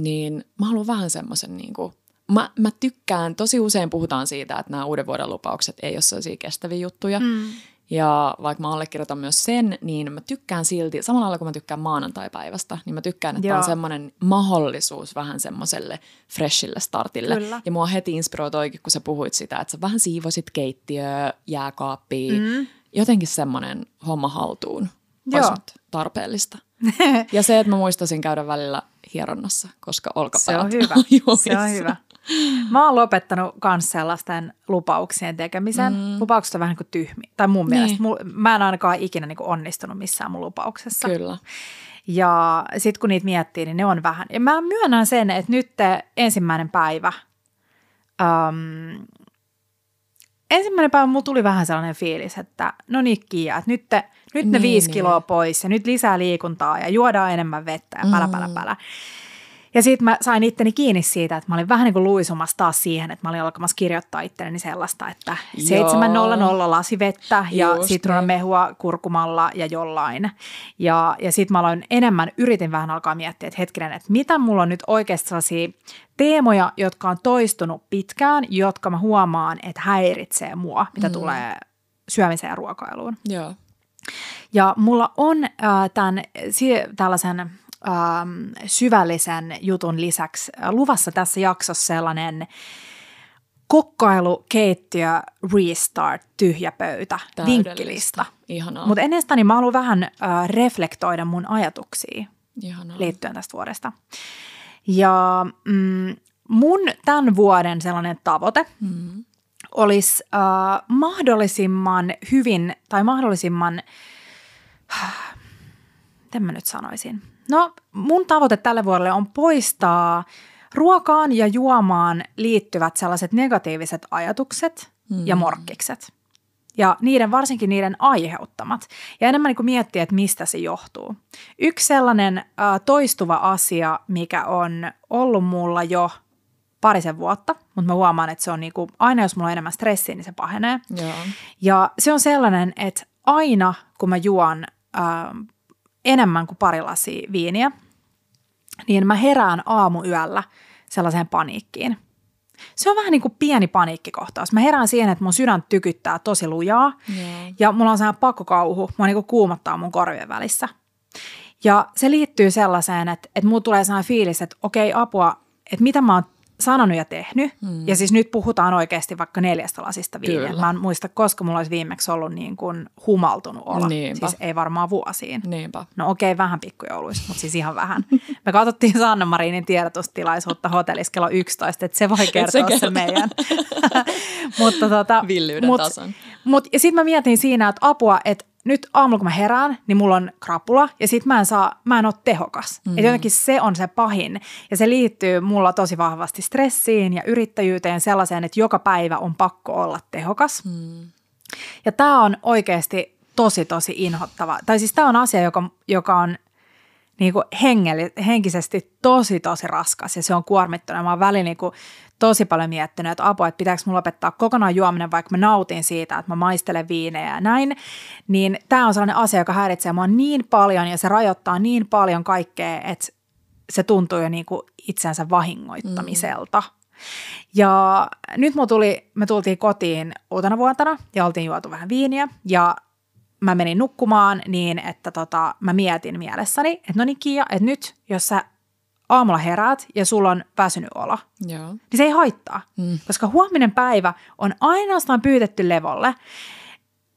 Niin mä haluan vähän semmoisen niin kuin, mä, mä tykkään, tosi usein puhutaan siitä, että nämä uuden vuoden lupaukset ei ole sellaisia kestäviä juttuja. Mm. Ja vaikka mä allekirjoitan myös sen, niin mä tykkään silti, samalla lailla kuin mä tykkään maanantai-päivästä, niin mä tykkään, että Joo. on semmoinen mahdollisuus vähän semmoiselle freshille startille. Kyllä. Ja mua heti inspiroi toikin, kun sä puhuit sitä, että sä vähän siivosit keittiöä, jääkaappia, mm. jotenkin semmoinen homma haltuun Joo. tarpeellista. ja se, että mä muistasin käydä välillä hieronnassa, koska olkapäät Se on hyvä. Se on hyvä. Mä oon lopettanut myös sellaisten lupauksien tekemisen. Mm. Lupaukset on vähän niin kuin tyhmiä. Tai mun niin. mielestä. Mä en ainakaan ikinä niin kuin onnistunut missään mun lupauksessa. Kyllä. Ja sitten kun niitä miettii, niin ne on vähän. Ja mä myönnän sen, että nyt ensimmäinen päivä, um, ensimmäinen päivä mulla tuli vähän sellainen fiilis, että no niin Kiia, että nyt, te, nyt ne niin, viisi niin. kiloa pois ja nyt lisää liikuntaa ja juodaan enemmän vettä ja pälä, pälä, pälä. Mm. Ja sitten mä sain itteni kiinni siitä, että mä olin vähän niin kuin luisumassa taas siihen, että mä olin alkamassa kirjoittaa itselleni sellaista, että 700 lasivettä ja mehua kurkumalla ja jollain. Ja, ja sitten mä aloin enemmän, yritin vähän alkaa miettiä, että hetkinen, että mitä mulla on nyt oikeasti sellaisia teemoja, jotka on toistunut pitkään, jotka mä huomaan, että häiritsee mua, mitä mm. tulee syömiseen ja ruokailuun. Joo. Ja mulla on äh, tämän, tällaisen ähm, syvällisen jutun lisäksi äh, luvassa tässä jaksossa sellainen kokkailu, keittiö, restart, tyhjä pöytä, vinkkilista. Mutta ennen sitä niin mä haluan vähän äh, reflektoida mun ajatuksia Ihanaa. liittyen tästä vuodesta. Ja mm, mun tämän vuoden sellainen tavoite mm. olisi äh, mahdollisimman hyvin tai mahdollisimman, äh, miten mä nyt sanoisin, No mun tavoite tälle vuodelle on poistaa ruokaan ja juomaan liittyvät sellaiset negatiiviset ajatukset mm. ja morkkikset. Ja niiden, varsinkin niiden aiheuttamat. Ja enemmän niin kuin miettiä, että mistä se johtuu. Yksi sellainen äh, toistuva asia, mikä on ollut mulla jo parisen vuotta, mutta mä huomaan, että se on niin kuin, aina jos mulla on enemmän stressiä, niin se pahenee. Joo. Ja se on sellainen, että aina kun mä juon äh, enemmän kuin pari lasia viiniä, niin mä herään aamuyöllä sellaiseen paniikkiin. Se on vähän niin kuin pieni paniikkikohtaus. Mä herään siihen, että mun sydän tykyttää tosi lujaa yeah. ja mulla on sellainen pakkokauhu, mua niin kuin kuumottaa mun korvien välissä. Ja se liittyy sellaiseen, että, että mulla tulee sellainen fiilis, että okei apua, että mitä mä oon sanonut ja tehnyt. Mm. Ja siis nyt puhutaan oikeasti vaikka neljästä lasista viiniä. Mä en muista, koska mulla olisi viimeksi ollut niin kuin humaltunut olla. Niinpä. Siis ei varmaan vuosiin. Niinpä. No okei, okay, vähän pikkujouluissa, mutta siis ihan vähän. Me katsottiin Sanna Marinin tiedotustilaisuutta hotellissa kello 11, että se voi kertoa se, se meidän. mutta tota, Villyyden mut, tason. Mut, ja sitten mä mietin siinä, että apua, että nyt aamulla kun mä herään, niin mulla on krapula ja sit mä en saa, mä en ole tehokas. Mm. Et jotenkin se on se pahin ja se liittyy mulla tosi vahvasti stressiin ja yrittäjyyteen sellaiseen, että joka päivä on pakko olla tehokas. Mm. Ja tämä on oikeasti tosi tosi inhottava. Tai siis tämä on asia, joka, joka on niin kuin hengeli, henkisesti tosi tosi raskas ja se on kuormittunut. Mä oon välillä niin kuin tosi paljon miettinyt, että apua, että pitääkö mulla lopettaa kokonaan juominen, vaikka mä nautin siitä, että mä maistelen viinejä ja näin. Niin tämä on sellainen asia, joka häiritsee mua niin paljon ja se rajoittaa niin paljon kaikkea, että se tuntuu jo niin kuin itsensä vahingoittamiselta. Mm. Ja nyt tuli, me tultiin kotiin uutena vuotena ja oltiin juotu vähän viiniä ja mä menin nukkumaan niin, että tota, mä mietin mielessäni, että no niin Kia, että nyt jos sä aamulla heräät ja sulla on väsynyt olo, Joo. niin se ei haittaa. Mm. Koska huominen päivä on ainoastaan pyytetty levolle.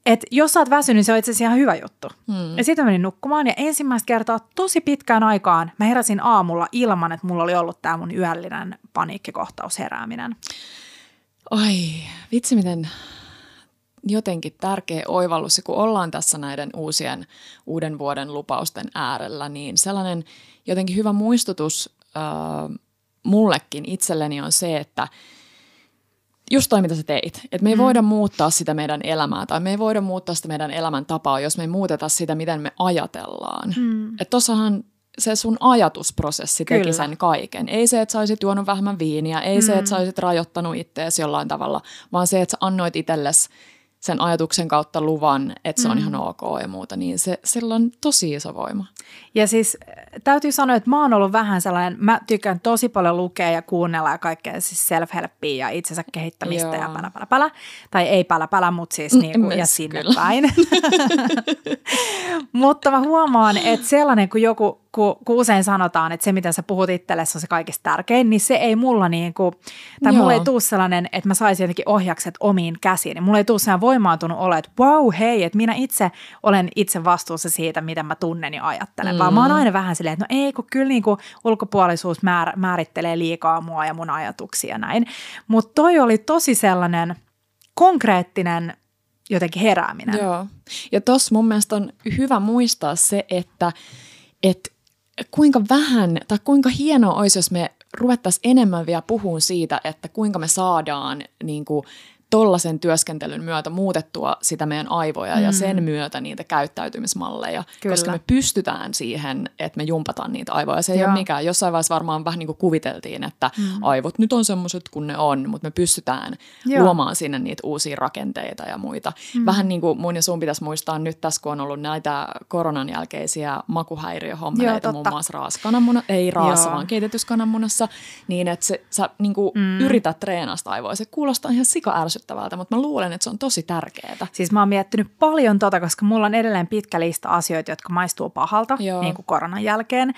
Että jos sä oot väsynyt, niin se on itse asiassa ihan hyvä juttu. Mm. Ja sitten menin nukkumaan ja ensimmäistä kertaa tosi pitkään aikaan mä heräsin aamulla ilman, että mulla oli ollut tämä mun yöllinen paniikkikohtaus herääminen. Oi, vitsi miten jotenkin tärkeä oivallus, kun ollaan tässä näiden uusien uuden vuoden lupausten äärellä, niin sellainen jotenkin hyvä muistutus äh, mullekin itselleni on se, että just toi, mitä sä teit. Että me ei mm. voida muuttaa sitä meidän elämää tai me ei voida muuttaa sitä meidän elämäntapaa, jos me ei muuteta sitä, miten me ajatellaan. Mm. Että tossahan se sun ajatusprosessi teki Kyllä. sen kaiken. Ei se, että sä olisit juonut vähemmän viiniä, ei mm. se, että sä olisit rajoittanut itteesi jollain tavalla, vaan se, että sä annoit itsellesi sen ajatuksen kautta luvan, että se on mm. ihan ok ja muuta, niin se, sillä on tosi iso voima. Ja siis täytyy sanoa, että mä oon ollut vähän sellainen, mä tykkään tosi paljon lukea ja kuunnella ja kaikkea siis self-helpia ja itsensä kehittämistä Joo. ja pälä, pälä, pälä. Tai ei pälä, pälä, mutta siis niin kuin, ja sinne kyllä. päin. mutta mä huomaan, että sellainen, kun joku kun, kun usein sanotaan, että se, mitä sä puhut itsellesi, on se kaikista tärkein, niin se ei mulla niin kuin, tai Joo. mulla ei tule sellainen, että mä saisin jotenkin ohjakset omiin käsiin. Niin mulla ei tule sellainen voimaantunut olo, että wow, hei, että minä itse olen itse vastuussa siitä, miten mä tunnen ja ajattelen. Mm. Vaan mä oon aina vähän silleen, että no ei, kun kyllä niin kuin ulkopuolisuus määr, määrittelee liikaa mua ja mun ajatuksia näin. Mutta toi oli tosi sellainen konkreettinen jotenkin herääminen. Joo. Ja tossa mun mielestä on hyvä muistaa se, että, että kuinka vähän tai kuinka hienoa olisi, jos me ruvettaisiin enemmän vielä puhumaan siitä, että kuinka me saadaan niin kuin, tollaisen työskentelyn myötä muutettua sitä meidän aivoja mm. ja sen myötä niitä käyttäytymismalleja, Kyllä. koska me pystytään siihen, että me jumpataan niitä aivoja. Se ei Joo. ole mikään. Jossain vaiheessa varmaan vähän niin kuin kuviteltiin, että mm. aivot nyt on semmoiset kuin ne on, mutta me pystytään Joo. luomaan sinne niitä uusia rakenteita ja muita. Mm. Vähän niin kuin mun ja sun pitäisi muistaa nyt tässä, kun on ollut näitä koronan jälkeisiä makuhäiriöhommeleita, muun muassa raaskananmuna, ei raassa, Joo. vaan keitetyssä kananmunassa, niin että se, sä niin kuin mm. yrität treenasta aivoja. Se kuulostaa ihan sika ärsyttävältä, mutta mä luulen, että se on tosi tärkeää. Siis mä oon miettinyt paljon tota, koska mulla on edelleen pitkä lista asioita, jotka maistuu pahalta, Joo. niin kuin koronan jälkeen.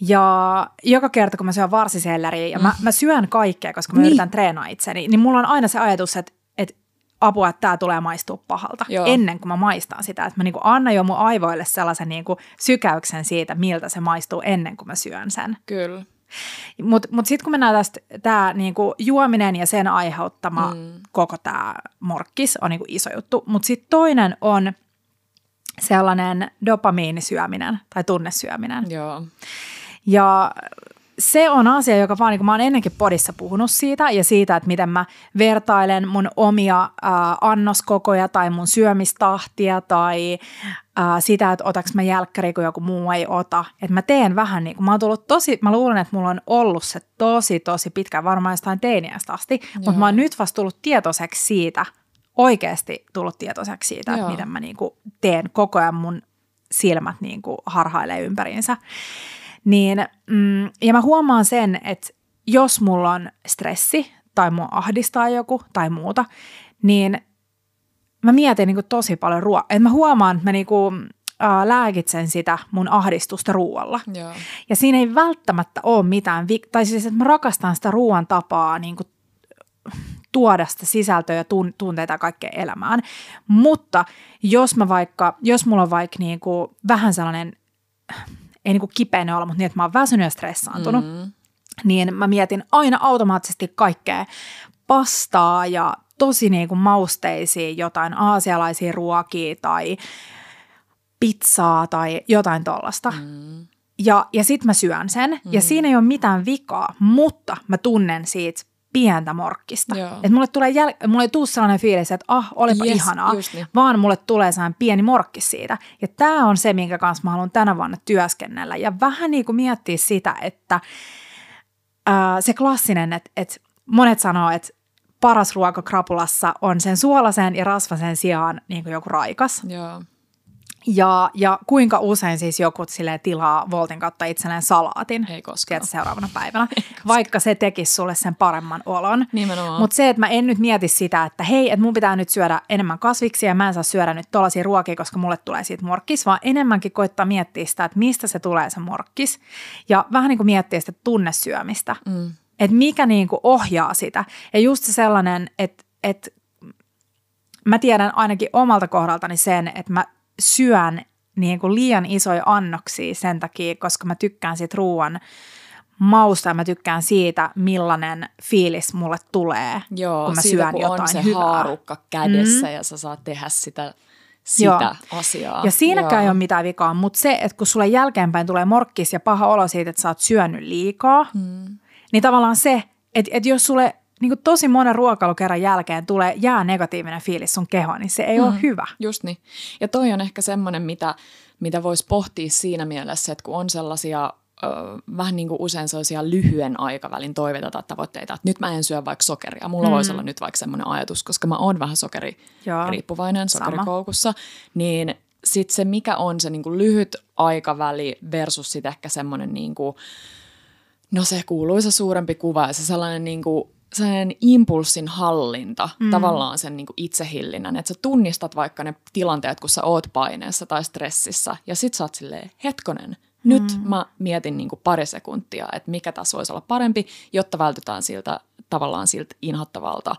Ja joka kerta, kun mä syön varsiselleriä, ja mm. mä, mä syön kaikkea, koska mä niin. yritän treenaa itseni, niin mulla on aina se ajatus, että, että apua, että tämä tulee maistua pahalta Joo. ennen kuin mä maistan sitä. Että mä niinku annan jo mun aivoille sellaisen niinku sykäyksen siitä, miltä se maistuu ennen kuin mä syön sen. Kyllä. Mutta mut, mut sitten kun mennään tästä, tämä niinku juominen ja sen aiheuttama mm. koko tämä morkkis on niinku iso juttu. Mutta sitten toinen on sellainen dopamiinisyöminen tai tunnesyöminen. Joo. Ja se on asia, joka vaan, niin kuin mä oon ennenkin podissa puhunut siitä ja siitä, että miten mä vertailen mun omia ää, annoskokoja tai mun syömistahtia tai ää, sitä, että otaks mä jälkkäri, kun joku muu ei ota. Että mä teen vähän niin kuin, mä oon tullut tosi, mä luulen, että mulla on ollut se tosi, tosi pitkä, varmaan jostain teiniästä asti, Joo. mutta mä oon nyt vasta tullut tietoiseksi siitä, oikeasti tullut tietoiseksi siitä, Joo. että miten mä niin kuin teen koko ajan mun silmät niin kuin harhailee ympäriinsä. Niin, mm, ja mä huomaan sen, että jos mulla on stressi tai mua ahdistaa joku tai muuta, niin mä mietin niin kuin tosi paljon. Että mä huomaan, että mä niin kuin, ää, lääkitsen sitä mun ahdistusta ruoalla. Joo. Ja siinä ei välttämättä ole mitään, vi- tai siis että mä rakastan sitä ruoan tapaa niin kuin tuoda sitä sisältöä ja tun- tunteita ja kaikkea elämään. Mutta jos mä vaikka, jos mulla on vaikka niin kuin vähän sellainen ei niin kuin kipeänä olla, mutta niin, että mä oon väsynyt ja stressaantunut, mm. niin mä mietin aina automaattisesti kaikkea pastaa ja tosi niin kuin mausteisia jotain aasialaisia ruokia tai pizzaa tai jotain tollasta. Mm. Ja, ja sit mä syön sen mm. ja siinä ei ole mitään vikaa, mutta mä tunnen siitä pientä morkkista. Että mulle, tulee jäl- mulle ei tule sellainen fiilis, että ah, olipa yes, ihanaa, niin. vaan mulle tulee sellainen pieni morkkis siitä. Ja tämä on se, minkä kanssa mä haluan tänä vuonna työskennellä. Ja vähän niin kuin miettiä sitä, että ää, se klassinen, että, että monet sanoo, että paras ruoka krapulassa on sen suolaisen ja rasvasen sijaan niin kuin joku raikas. Joo. Ja, ja kuinka usein siis joku sille tilaa Voltin kautta itselleen salaatin Ei koskaan. Tiedät, seuraavana päivänä, vaikka se tekisi sulle sen paremman olon. Mutta se, että mä en nyt mieti sitä, että hei, että mun pitää nyt syödä enemmän kasviksia ja mä en saa syödä nyt tollaisia ruokia, koska mulle tulee siitä morkkis, vaan enemmänkin koittaa miettiä sitä, että mistä se tulee se morkkis. Ja vähän niin kuin miettiä sitä tunnesyömistä, mm. että mikä niin kuin ohjaa sitä. Ja just se sellainen, että, että mä tiedän ainakin omalta kohdaltani sen, että mä syön niin kuin liian isoja annoksia sen takia, koska mä tykkään siitä ruoan mausta ja mä tykkään siitä, millainen fiilis mulle tulee, Joo, kun mä siitä, syön kun jotain on se hyvää. haarukka kädessä mm. ja sä saat tehdä sitä, sitä Joo. asiaa. Ja siinäkään Joo. ei ole mitään vikaa, mutta se, että kun sulle jälkeenpäin tulee morkkis ja paha olo siitä, että sä oot syönyt liikaa, mm. Niin tavallaan se, että, että jos sulle niin kuin tosi monen ruokailukerran jälkeen tulee jää negatiivinen fiilis sun kehoon, niin se ei mm. ole hyvä. Just niin. Ja toi on ehkä semmoinen, mitä, mitä voisi pohtia siinä mielessä, että kun on sellaisia ö, vähän niin kuin usein sellaisia lyhyen aikavälin toiveita tai tavoitteita, että nyt mä en syö vaikka sokeria. Mulla mm. voisi olla nyt vaikka semmoinen ajatus, koska mä oon vähän sokeririippuvainen sokerikoukussa, niin sitten se, mikä on se niin kuin lyhyt aikaväli versus sitten ehkä semmoinen, niin kuin, no se kuuluisa suurempi kuva ja se sellainen niin kuin, sellainen impulssin hallinta, mm. tavallaan sen niin kuin itsehillinnän, että sä tunnistat vaikka ne tilanteet, kun sä oot paineessa tai stressissä ja sit sä oot silleen, hetkonen, nyt mm. mä mietin niin kuin pari sekuntia, että mikä tässä voisi olla parempi, jotta vältytään siltä tavallaan siltä inhottavalta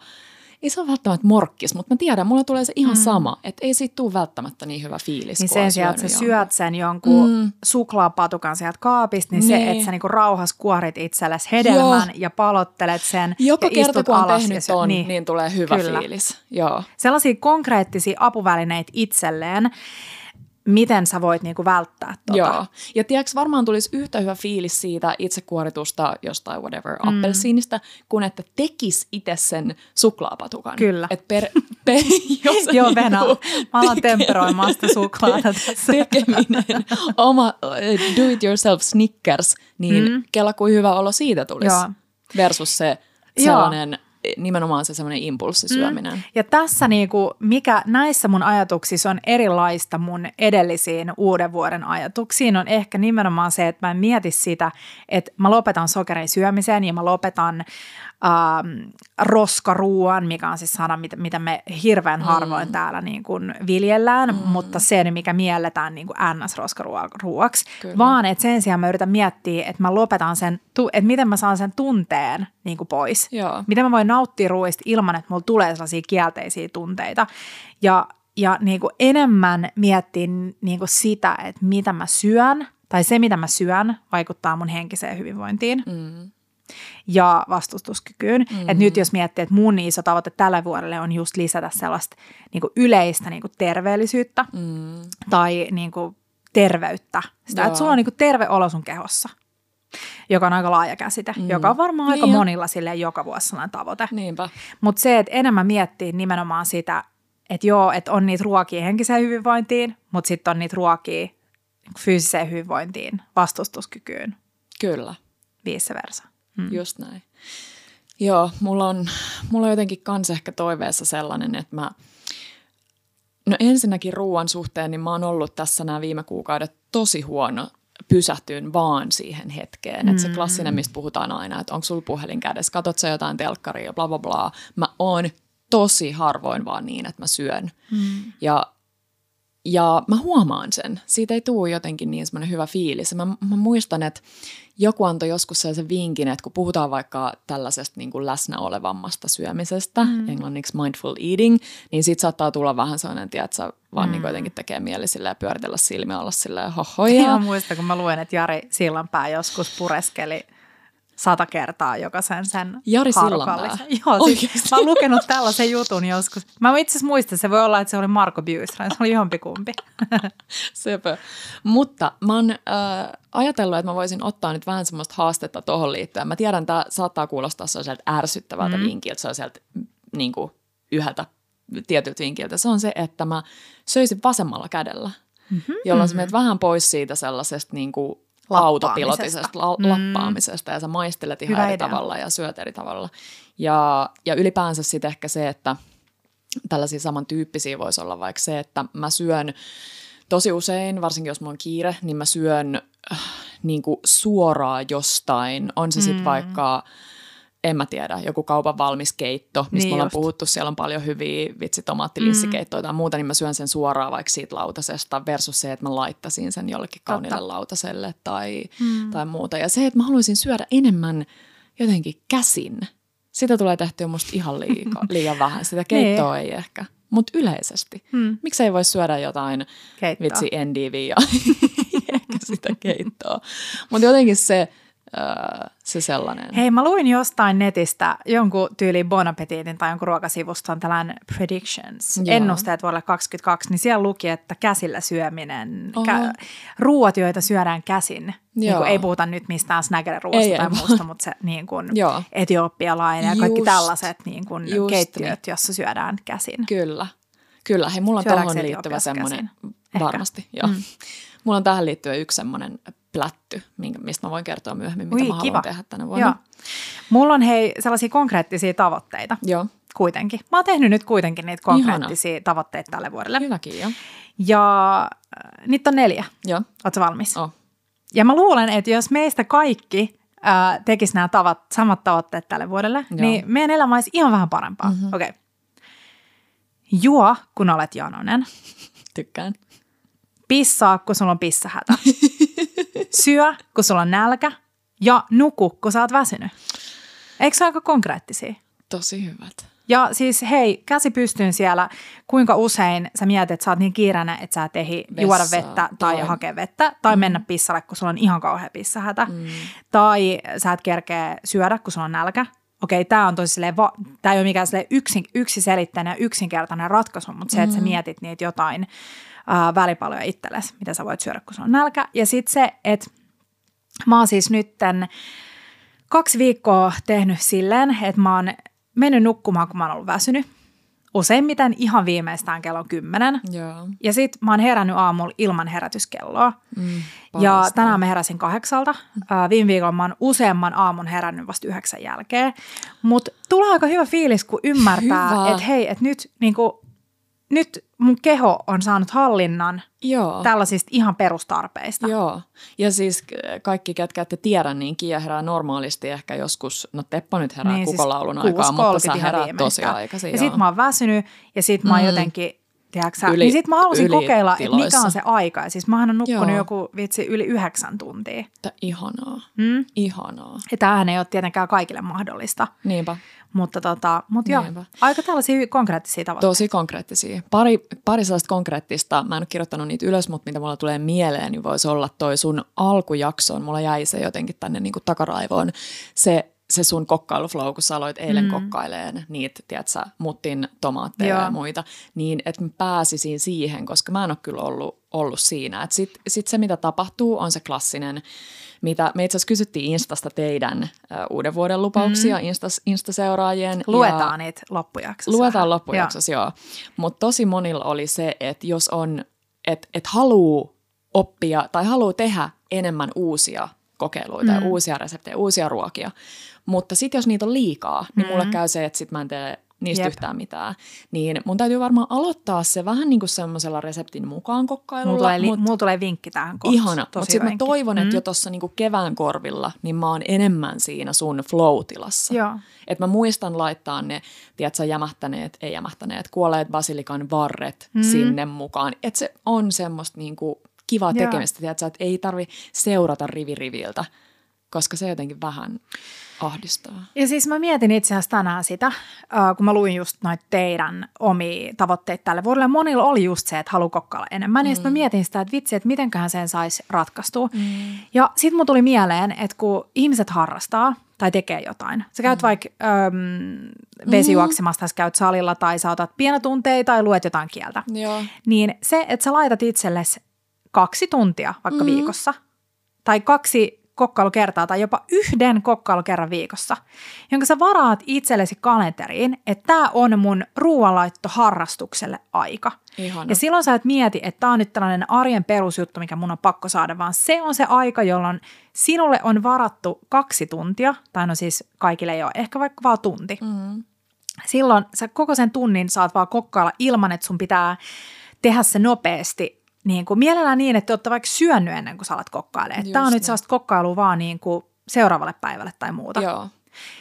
ei se ole välttämättä morkkis, mutta mä tiedän, mulla tulee se ihan mm. sama, että ei siitä tule välttämättä niin hyvä fiilis. Niin sen sijaan, että sä syöt sen jonkun mm. suklaapatukan sieltä kaapista, niin, niin. se, että sä niinku rauhas kuorit itsellesi hedelmän Joo. ja palottelet sen Joka ja kerta, kun on tehnyt ton, niin, niin tulee hyvä Kyllä. fiilis. Joo. Sellaisia konkreettisia apuvälineitä itselleen, miten sä voit niinku välttää tota. Joo. Ja tiedätkö, varmaan tulisi yhtä hyvä fiilis siitä itsekuoritusta jostain whatever mm. appelsiinista, kun että tekis itse sen suklaapatukan. Kyllä. Et per, per, jos Joo, Venä. Mä alan temperoimaan sitä suklaata tässä. Tekeminen, oma uh, do it yourself Snickers, niin mm. kela kuin hyvä olo siitä tulisi. Joo. Versus se sellainen Joo nimenomaan se semmoinen impulssisyöminen. Mm. Ja tässä niinku, mikä näissä mun ajatuksissa on erilaista mun edellisiin uuden vuoden ajatuksiin, on ehkä nimenomaan se, että mä en mieti sitä, että mä lopetan sokerin syömisen ja mä lopetan ähm, roskaruuan, mikä on siis sana, mitä, mitä me hirveän harvoin mm. täällä niin kuin viljellään, mm. mutta se, mikä mielletään niin kuin NS-roskaruuaksi, vaan että sen sijaan mä yritän miettiä, että mä lopetan sen, että miten mä saan sen tunteen niin kuin pois. Joo. Miten mä voin nauttia ruoista ilman, että mulla tulee sellaisia kielteisiä tunteita. Ja, ja niin kuin enemmän miettiä niin kuin sitä, että mitä mä syön, tai se, mitä mä syön, vaikuttaa mun henkiseen hyvinvointiin. Mm ja vastustuskykyyn. Mm-hmm. Et nyt jos miettii, että mun iso tavoite tällä vuodelle on just lisätä sellaista niin kuin yleistä niin kuin terveellisyyttä mm. tai niin kuin terveyttä. Sitä, että sulla on niin kuin terve olo sun kehossa joka on aika laaja käsite, mm. joka on varmaan niin aika jo. monilla sille joka vuosi sellainen tavoite. Mutta se, että enemmän miettii nimenomaan sitä, että joo, että on niitä ruokia henkiseen hyvinvointiin, mutta sitten on niitä ruokia niin fyysiseen hyvinvointiin, vastustuskykyyn. Kyllä. Vice versa. Mm. Just näin. Joo, mulla on, mulla on jotenkin kans ehkä toiveessa sellainen, että mä, no ensinnäkin ruoan suhteen, niin mä oon ollut tässä nämä viime kuukaudet tosi huono pysähtyyn vaan siihen hetkeen. Mm. Että se klassinen, mistä puhutaan aina, että onko sulla puhelin kädessä, katot sä jotain telkkaria, bla bla bla. Mä oon tosi harvoin vaan niin, että mä syön. Mm. Ja ja mä huomaan sen. Siitä ei tule jotenkin niin semmoinen hyvä fiilis. Mä, mä muistan, että joku antoi joskus sellaisen vinkin, että kun puhutaan vaikka tällaisesta niin kuin läsnä olevammasta syömisestä, mm. englanniksi mindful eating, niin siitä saattaa tulla vähän sellainen, että sä vaan mm. niin jotenkin tekee mieli silleen, pyöritellä silmiä olla silleen hohoja. Mä muistan, kun mä luen, että Jari Sillanpää joskus pureskeli sata kertaa jokaisen sen Jari Sillanpää. Joo, siis mä oon lukenut tällaisen jutun joskus. Mä itse asiassa muistan, se voi olla, että se oli Marko Bjurström, se oli jompikumpi. Sepä. Mutta mä oon äh, ajatellut, että mä voisin ottaa nyt vähän semmoista haastetta tuohon liittyen. Mä tiedän, että tämä saattaa kuulostaa sieltä ärsyttävältä mm. vinkiltä, se on sieltä niin kuin, yhdeltä tietyltä vinkiltä. Se on se, että mä söisin vasemmalla kädellä, mm-hmm. jolloin sä menet vähän pois siitä sellaisesta niin kuin, autopilotisesta la- mm. lappaamisesta ja sä maistelet ihan Hyvä eri idea. tavalla ja syöt eri tavalla. Ja, ja ylipäänsä sitten ehkä se, että tällaisia samantyyppisiä voisi olla vaikka se, että mä syön tosi usein, varsinkin jos mulla on kiire, niin mä syön äh, niin kuin suoraan jostain. On se sitten mm. vaikka en mä tiedä, joku kaupan valmis keitto, mistä niin me ollaan just. puhuttu, siellä on paljon hyviä vitsi tomaattilinssikeittoja mm. tai muuta, niin mä syön sen suoraan vaikka siitä lautasesta versus se, että mä laittasin sen jollekin kauniille Totta. lautaselle tai, mm. tai muuta. Ja se, että mä haluaisin syödä enemmän jotenkin käsin, sitä tulee tehtyä musta ihan liika, liian vähän. Sitä keittoa niin. ei ehkä, mutta yleisesti. Mm. Miksi ei voi syödä jotain Keittoa. vitsi ja ehkä sitä keittoa. Mutta jotenkin se, öö, se sellainen. Hei, mä luin jostain netistä jonkun tyyliin Bon Appetitin tai jonkun ruokasivuston tällainen predictions, Joo. ennusteet vuodelle 2022, niin siellä luki, että käsillä syöminen, Oho. kä- ruoat, joita syödään käsin, niin kuin, ei puhuta nyt mistään snaggereruoasta Ei, tai ei. muusta, mutta se niin kuin, Joo. etiopialainen ja kaikki Just. tällaiset niin kuin, Just keittiöt, jossa syödään käsin. Kyllä. Kyllä, hei, mulla on Syödäänkö se liittyvä semmoinen, käsin? Ehkä. varmasti, joo. Mm. Mulla on tähän liittyen yksi semmoinen plätty, mistä mä voin kertoa myöhemmin, mitä Ui, mä haluan kiva. tehdä tänä vuonna. Joo. Mulla on hei sellaisia konkreettisia tavoitteita Joo, kuitenkin. Mä oon tehnyt nyt kuitenkin niitä konkreettisia tavoitteita tälle vuodelle. hyväkin joo. Ja äh, niitä on neljä. Joo, Oletko valmis? oh. Ja mä luulen, että jos meistä kaikki äh, tekisi nämä tavat, samat tavoitteet tälle vuodelle, Joo. niin meidän elämä olisi ihan vähän parempaa. Mm-hmm. Okei. Okay. Juo, kun olet janonen. tykkään. Pissaa, kun sulla on pissahätä. Syö, kun sulla on nälkä. Ja nuku, kun sä oot väsynyt. Eikö se ole aika konkreettisia? Tosi hyvät. Ja siis hei, käsi pystyyn siellä, kuinka usein sä mietit, että sä oot niin kiireinen, että sä et ehdi juoda Vessaa, vettä tai tai- hakea vettä tai mm. mennä pissalle, kun sulla on ihan kauhea pissahätä. Mm. Tai sä et kerkeä syödä, kun sulla on nälkä. Okei, tämä on tosi silleen, va- tää ei ole mikään yksin, yksiselitteinen ja yksinkertainen ratkaisu, mutta se, että sä mietit niitä jotain ää, välipaloja itsellesi, mitä sä voit syödä, kun sulla on nälkä. Ja sitten se, että mä oon siis nytten kaksi viikkoa tehnyt silleen, että mä oon mennyt nukkumaan, kun mä oon ollut väsynyt. Useimmiten ihan viimeistään kello 10. Joo. Ja sit mä oon herännyt aamulla ilman herätyskelloa. Mm, ja tänään mä heräsin kahdeksalta. Ää, viime viikolla mä oon useamman aamun herännyt vasta yhdeksän jälkeen. Mutta tulee aika hyvä fiilis, kun ymmärtää, että hei, että nyt, niinku, nyt mun keho on saanut hallinnan Joo. tällaisista ihan perustarpeista. Joo, ja siis äh, kaikki, ketkä ette tiedä, niin Kiia herää normaalisti ehkä joskus, no Teppo nyt herää niin, kukolaulun aikaa, mutta sä 6.30 ihan heräät tosi aikaisin. Ja sit mä oon väsynyt ja sit mä oon Mm. jotenkin, tiedätkö Yli- niin sit mä halusin kokeilla, että mikä on se aika. Ja siis mähän on nukkunut Joo. joku vitsi yli yhdeksän tuntia. Että ihanaa, Mm? ihanaa. Ja tämähän ei ole tietenkään kaikille mahdollista. Niinpä, Mutta tota, mut joo, Niinpä. aika tällaisia konkreettisia tavoitteita. tosi konkreettisia. Pari, pari sellaista konkreettista, mä en ole kirjoittanut niitä ylös, mutta mitä mulla tulee mieleen, niin voisi olla toi sun alkujaksoon. Mulla jäi se jotenkin tänne niin kuin takaraivoon. Se, se sun kokkailuflow, kun sä aloit eilen mm. kokkaileen niitä, tiedät sä, muttin tomaatteja Joo. ja muita, niin että mä pääsisin siihen, koska mä en ole kyllä ollut, ollut siinä. Sitten sit se, mitä tapahtuu, on se klassinen, mitä me itse asiassa kysyttiin Instasta teidän äh, uuden vuoden lupauksia, mm. Instas, Insta-seuraajien. Luetaan ja, niitä loppujaksossa. Luetaan loppujaksossa, joo. Mutta tosi monilla oli se, että jos on, että et haluaa oppia tai haluaa tehdä enemmän uusia kokeiluita mm. ja uusia reseptejä, uusia ruokia, mutta sitten jos niitä on liikaa, niin mulle käy se, että sit mä en tee niistä Jep. Yhtään mitään. Niin mun täytyy varmaan aloittaa se vähän niin kuin semmoisella reseptin mukaan Mulla kokkailulla. tulee, li- mut- mulla tulee vinkki tähän kohtaan. Ihana, mutta sitten mä toivon, että jo tuossa niinku kevään korvilla, niin mä oon enemmän siinä sun flow-tilassa. Joo. Että mä muistan laittaa ne, tiedätkö, jämähtäneet, ei jämähtäneet, kuolleet basilikan varret mm. sinne mukaan. Että se on semmoista niinku kivaa Joo. tekemistä, tiedätkö, että ei tarvi seurata rivi riviltä, koska se jotenkin vähän ahdistaa. Ja siis mä mietin itse asiassa tänään sitä, kun mä luin just noita teidän omia tavoitteita tälle vuodelle. Monilla oli just se, että haluaa kokkailla enemmän. Mm. Ja sitten mä mietin sitä, että vitsi, että mitenköhän sen saisi ratkaistua. Mm. Ja sitten mun tuli mieleen, että kun ihmiset harrastaa tai tekee jotain. Sä käyt mm. vaikka äm, vesijuoksemassa, tai sä käyt salilla tai sä otat pienotunteja tai luet jotain kieltä. Joo. Niin se, että sä laitat itsellesi kaksi tuntia vaikka mm. viikossa tai kaksi kokkailukertaa tai jopa yhden kokkailukerran viikossa, jonka sä varaat itsellesi kalenteriin, että tämä on mun ruoanlaitto harrastukselle aika. Ihana. Ja silloin sä et mieti, että tämä on nyt tällainen arjen perusjuttu, mikä mun on pakko saada, vaan se on se aika, jolloin sinulle on varattu kaksi tuntia, tai no siis kaikille ei ole, ehkä vaikka vaan tunti. Mm. Silloin sä koko sen tunnin saat vaan kokkailla ilman, että sun pitää tehdä se nopeasti. Niin kuin mielellään niin, että olette vaikka syönyt ennen kuin sä alat kokkailemaan. Tämä on nyt sellaista kokkailua vaan niin kuin seuraavalle päivälle tai muuta. Joo.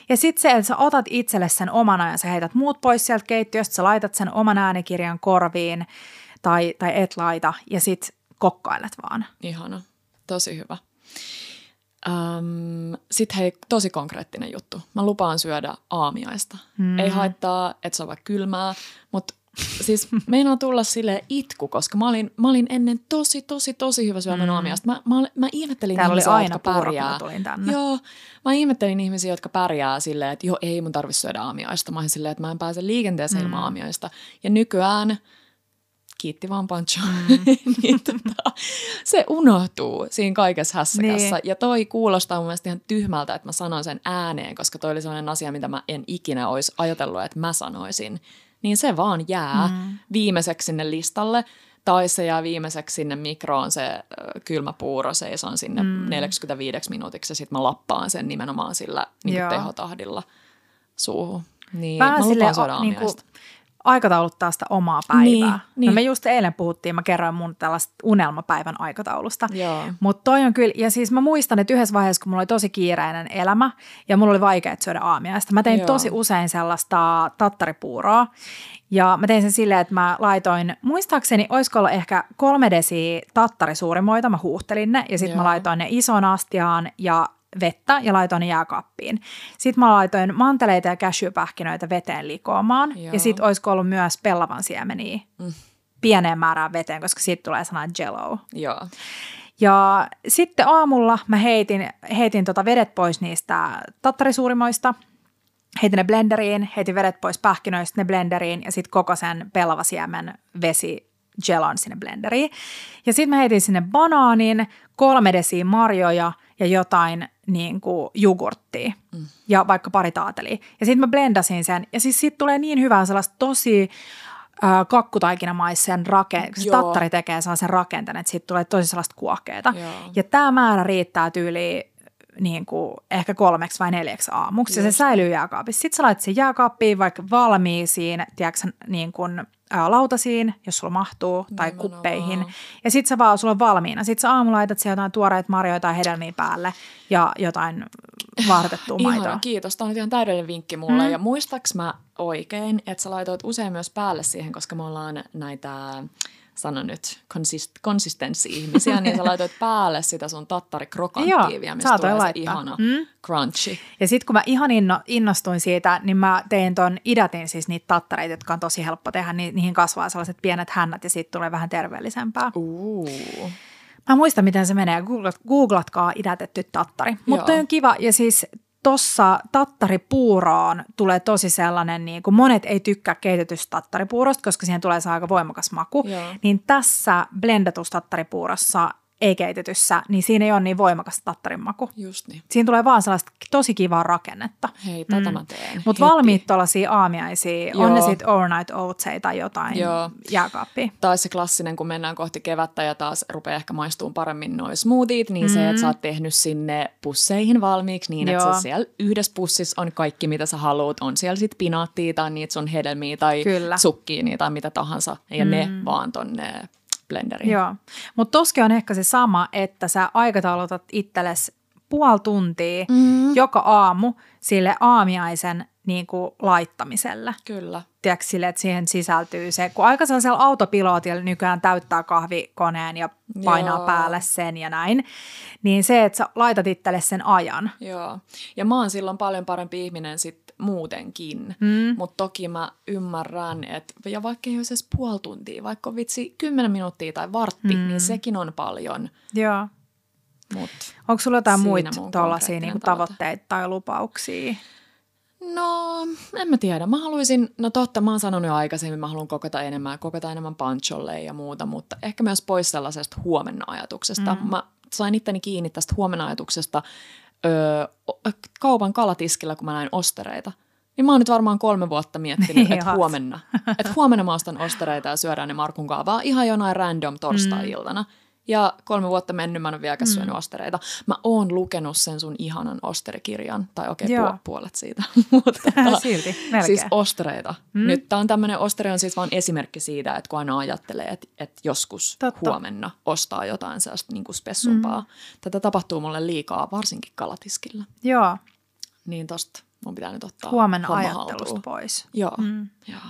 Ja sitten se, että sä otat itselle sen oman ajan, sä heität muut pois sieltä keittiöstä, sä laitat sen oman äänikirjan korviin tai, tai et laita ja sit kokkailet vaan. Ihana. Tosi hyvä. Ähm, Sitten hei, tosi konkreettinen juttu. Mä lupaan syödä aamiaista. Mm. Ei haittaa, että se on vaikka kylmää, mutta siis meinaa tulla sille itku, koska mä olin, mä olin ennen tosi, tosi, tosi hyvä syömään mm. aamiaista. Mä, mä, mä ihmettelin Täällä ihmisiä, oli aina jotka pärjää. tulin tänne. Joo, mä ihmettelin ihmisiä, jotka pärjää silleen, että joo, ei mun tarvitse syödä aamiaista. Mä olin silleen, että mä en pääse liikenteeseen mm. ilman aamiaista. Ja nykyään kiitti vaan Pancho, mm. niin tota, se unohtuu siinä kaikessa hässäkässä. Niin. Ja toi kuulostaa mun mielestä ihan tyhmältä, että mä sanon sen ääneen, koska toi oli sellainen asia, mitä mä en ikinä olisi ajatellut, että mä sanoisin. Niin se vaan jää mm. viimeiseksi sinne listalle. Tai se jää viimeiseksi sinne mikroon se kylmä puuro, seison sinne mm. 45 minuutiksi ja sitten mä lappaan sen nimenomaan sillä niin tehotahdilla suuhun. Niin, Vähän mä lupaan niin kuin, aikatauluttaa sitä omaa päivää. Niin, no niin. No me just eilen puhuttiin, mä kerroin mun tällaista unelmapäivän aikataulusta. Mutta toi on kyllä, ja siis mä muistan, että yhdessä vaiheessa, kun mulla oli tosi kiireinen elämä ja mulla oli vaikea syödä aamiaista, mä tein Joo. tosi usein sellaista tattaripuuroa. Ja mä tein sen silleen, että mä laitoin, muistaakseni, olisiko ollut ehkä kolme desi tattarisuurimoita, mä huuhtelin ne ja sitten mä laitoin ne ison astiaan ja vettä ja laitoin ne jääkaappiin. Sitten mä laitoin manteleita ja cashewpähkinöitä veteen likoamaan Joo. ja sitten olisiko ollut myös pellavan siemeniä mm. pieneen määrään veteen, koska siitä tulee sana jello. Joo. Ja sitten aamulla mä heitin, heitin tota vedet pois niistä tattarisuurimoista, heitin ne blenderiin, heitin vedet pois pähkinöistä ne blenderiin ja sitten koko sen pellavasiemen vesi gelon sinne blenderiin. Ja sitten mä heitin sinne banaanin, kolme desiä marjoja ja jotain niin kuin jogurttia mm. ja vaikka pari taatelia. Ja sitten mä blendasin sen ja siis siitä tulee niin hyvää sellaista tosi äh, kakkutaikinamaisen rakenteen, se tattari tekee sellaisen rakenteen, että siitä tulee tosi sellaista kuohkeeta. Ja tämä määrä riittää tyyliin niin kuin ehkä kolmeksi vai neljäksi aamuksi Just. ja se säilyy jääkaapissa. Sitten sä laitat sen jääkaappiin vaikka valmiisiin, tiedätkö, niin kuin lautasiin, jos sulla mahtuu, tai Nimenomaan. kuppeihin. Ja sit sä vaan, sulla on valmiina. Sit sä aamulla laitat siellä jotain tuoreita marjoja tai hedelmiä päälle ja jotain vaahdotettua maitoa. Ihana, kiitos. Tämä on ihan täydellinen vinkki mulle. Mm. Ja muistaks mä oikein, että sä laitoit usein myös päälle siihen, koska me ollaan näitä sano nyt, konsist, konsistenssi-ihmisiä, niin sä laitoit päälle sitä sun tattarikrokanttiivia, mistä tulee laittaa. se ihana mm. crunchy. Ja sitten kun mä ihan inno, innostuin siitä, niin mä tein ton idatin, siis niitä tattareita, jotka on tosi helppo tehdä, niin niihin kasvaa sellaiset pienet hännät ja siitä tulee vähän terveellisempää. Uh. Mä muistan, miten se menee. Googlat, googlatkaa idätetty tattari. Mutta on kiva. Ja siis tuossa tattaripuuroon tulee tosi sellainen, niin kuin monet ei tykkää keitetystä tattaripuurosta, koska siihen tulee se aika voimakas maku, Joo. niin tässä blendatussa tattaripuurossa ei-keitetyssä, niin siinä ei ole niin voimakas tattarin maku. Just niin. Siinä tulee vaan sellaista tosi kivaa rakennetta. Hei, tätä mm. mä teen. Mutta valmiit tuollaisia aamiaisia, Joo. on ne sitten overnight oatseja tai jotain Joo. jääkaappia. Tai se klassinen, kun mennään kohti kevättä ja taas rupeaa ehkä maistumaan paremmin noin smoothiet, niin mm. se, että sä oot tehnyt sinne pusseihin valmiiksi niin, Joo. että siellä yhdessä pussissa on kaikki, mitä sä haluat. On siellä sitten pinaattia tai niitä sun hedelmiä tai Kyllä. sukkiini tai mitä tahansa. Ja mm. ne vaan tonne blenderiin. Joo, mutta toski on ehkä se sama, että sä aikataulutat itsellesi puoli tuntia mm. joka aamu sille aamiaisen niin kuin laittamiselle. Kyllä. Tiedätkö sille, että siihen sisältyy se, kun aika sellaisella autopilotilla nykyään täyttää kahvikoneen ja painaa Joo. päälle sen ja näin, niin se, että sä laitat itselle sen ajan. Joo, ja mä oon silloin paljon parempi ihminen sit muutenkin. Mm. Mutta toki mä ymmärrän, että ja vaikka ei olisi edes puoli tuntia, vaikka vitsi kymmenen minuuttia tai vartti, mm. niin sekin on paljon. Joo. Mut Onko sulla jotain muita tuollaisia niinku tavoitteita tai lupauksia? No, en mä tiedä. Mä haluaisin, no totta, mä oon sanonut jo aikaisemmin, mä haluan koketa enemmän, koketa enemmän pancholle ja muuta, mutta ehkä myös pois sellaisesta huomenna-ajatuksesta. Mm. Mä sain itteni kiinni tästä huomenna-ajatuksesta öö, kaupan kalatiskillä, kun mä näin ostereita. Niin mä oon nyt varmaan kolme vuotta miettinyt, että huomenna, että huomenna mä ostan ostereita ja syödään ne Markun kaavaa ihan jonain random torstai-iltana. Mm. Ja kolme vuotta mennyt mä en ole vieläkään mm. syönyt ostereita. Mä oon lukenut sen sun ihanan osterikirjan, tai okei, okay, puolet siitä. Mutta Silti, melkein. Siis ostereita. Mm. Nyt tää on tämmönen, ostere on siis vain esimerkki siitä, että kun aina ajattelee, että, että joskus Totta. huomenna ostaa jotain sellaista niin kuin spessumpaa. Mm. Tätä tapahtuu mulle liikaa, varsinkin kalatiskillä. Joo. Niin tosta mun pitää nyt ottaa Huomenna ajattelusta haltuun. pois. Joo, mm. joo.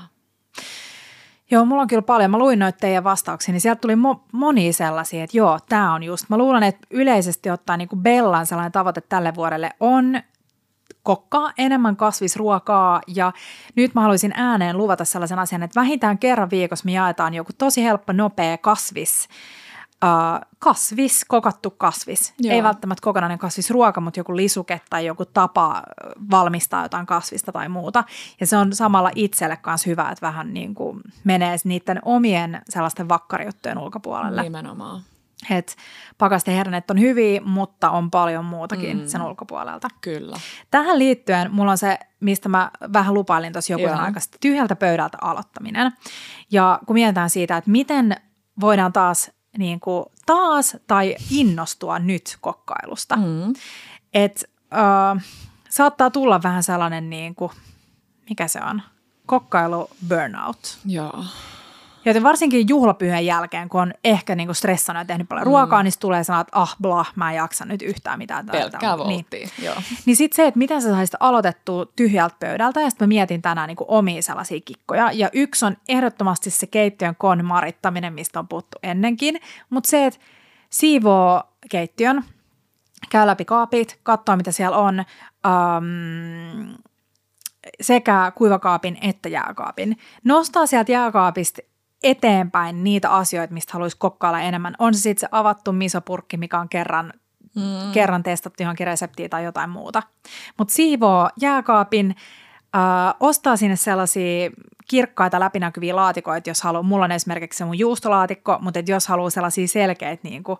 Joo, mulla on kyllä paljon. Mä luin noita teidän vastauksia, niin sieltä tuli mo- moni sellaisia, että joo, tämä on just. Mä luulen, että yleisesti ottaen niin Bellan sellainen tavoite tälle vuodelle on kokkaa enemmän kasvisruokaa ja nyt mä haluaisin ääneen luvata sellaisen asian, että vähintään kerran viikossa me jaetaan joku tosi helppo, nopea kasvis, äh, kasvis, kokattu kasvis. Joo. Ei välttämättä kokonainen kasvisruoka, mutta joku lisuke tai joku tapa valmistaa jotain kasvista tai muuta. Ja se on samalla itselle kanssa hyvä, että vähän niin kuin menee niiden omien sellaisten vakkarijuttujen ulkopuolelle. Nimenomaan. Et pakasteherneet on hyviä, mutta on paljon muutakin mm. sen ulkopuolelta. Kyllä. Tähän liittyen mulla on se, mistä mä vähän lupailin tuossa joku aika tyhjältä pöydältä aloittaminen. Ja kun mietitään siitä, että miten voidaan taas niin kuin taas tai innostua nyt kokkailusta. Mm. Että äh, saattaa tulla vähän sellainen, niin kuin, mikä se on, kokkailu burnout. Joo. Joten varsinkin juhlapyhän jälkeen, kun on ehkä niinku stressannut ja tehnyt paljon mm. ruokaa, niin tulee sanoa, että ah blah, mä en jaksa nyt yhtään mitään. Pelkkää niin. joo. Niin sitten se, että miten sä saisit aloitettua tyhjältä pöydältä, ja sitten mä mietin tänään niinku omia sellaisia kikkoja. Ja yksi on ehdottomasti se keittiön konmarittaminen, mistä on puhuttu ennenkin. Mutta se, että siivoo keittiön, käy läpi kaapit, katsoo mitä siellä on, um, sekä kuivakaapin että jääkaapin. Nostaa sieltä jääkaapista eteenpäin niitä asioita, mistä haluaisi kokkailla enemmän. On se sitten se avattu misopurkki, mikä on kerran, mm. kerran testattu johonkin reseptiin tai jotain muuta. Mutta siivoo jääkaapin, äh, ostaa sinne sellaisia kirkkaita läpinäkyviä laatikoita, jos haluaa. Mulla on esimerkiksi se mun juustolaatikko, mutta et jos haluaa sellaisia selkeitä niin kuin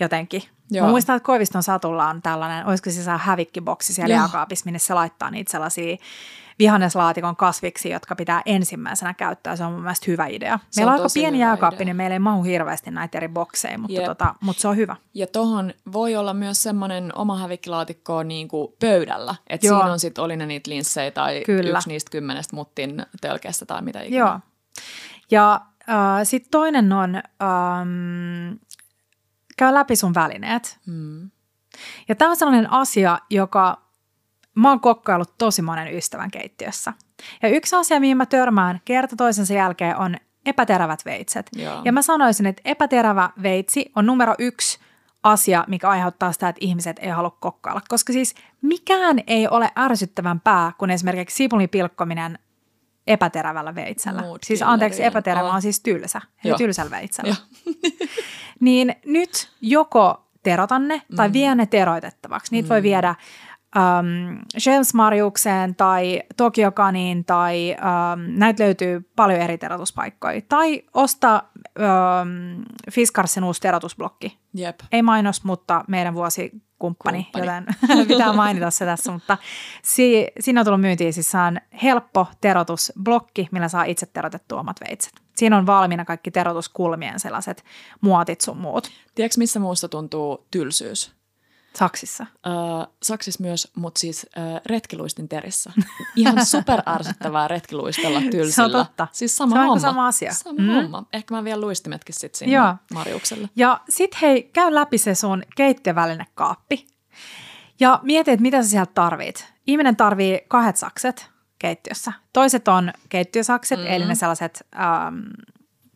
jotenkin. Joo. Mä muistan, että Koiviston Satulla on tällainen, olisiko se saa hävikkiboksi siellä Joo. jääkaapissa, minne se laittaa niitä sellaisia vihanneslaatikon kasviksi, jotka pitää ensimmäisenä käyttää. Se on mun mielestä hyvä idea. Se meillä on, on aika pieni jääkaappi, niin meillä ei mahu hirveästi näitä eri bokseja, mutta, tota, mutta se on hyvä. Ja tuohon voi olla myös semmoinen oma hävikkilaatikko niin kuin pöydällä. Että siinä on sitten, oli ne niitä linssejä tai Kyllä. yksi niistä kymmenestä muttin tölkestä tai mitä ikinä. Joo. Ja äh, sitten toinen on, ähm, käy läpi sun välineet. Hmm. Ja tämä on sellainen asia, joka mä oon kokkaillut tosi monen ystävän keittiössä. Ja yksi asia, mihin mä törmään kerta toisensa jälkeen on epäterävät veitset. Joo. Ja mä sanoisin, että epäterävä veitsi on numero yksi asia, mikä aiheuttaa sitä, että ihmiset ei halua kokkailla. Koska siis mikään ei ole ärsyttävämpää kuin esimerkiksi sipulin pilkkominen epäterävällä veitsellä. Mood siis anteeksi, epäterävä on siis tylsä, eli tylsällä veitsellä. niin nyt joko terotanne tai mm. vie ne teroitettavaksi. Niitä mm. voi viedä um, James Marjukseen tai Tokiokaniin tai um, näitä löytyy paljon eri terotuspaikkoja. Tai osta um, Fiskarsin uusi terotusblokki. Jep. Ei mainos, mutta meidän vuosikumppani, Kumppani. joten pitää mainita se tässä. Mutta si- siinä on tullut myyntiin, siis on helppo terotusblokki, millä saa itse terotettua omat veitset. Siinä on valmiina kaikki terotuskulmien sellaiset muotit sun muut. Tiedätkö, missä muusta tuntuu tylsyys? Saksissa? Saksissa myös, mutta siis uh, retkiluistin terissä. Ihan super ärsyttävää retkiluistella tylsillä. Se on totta. Siis sama se on homma. sama asia. Sama mm. homma. Ehkä mä vielä luistimetkin sitten sinne Joo. Marjukselle. Ja sit hei, käy läpi se sun kaappi. Ja mieti, että mitä sä sieltä tarvit. Ihminen tarvii kahdet sakset keittiössä. Toiset on keittiösakset, mm. eli ne sellaiset ähm,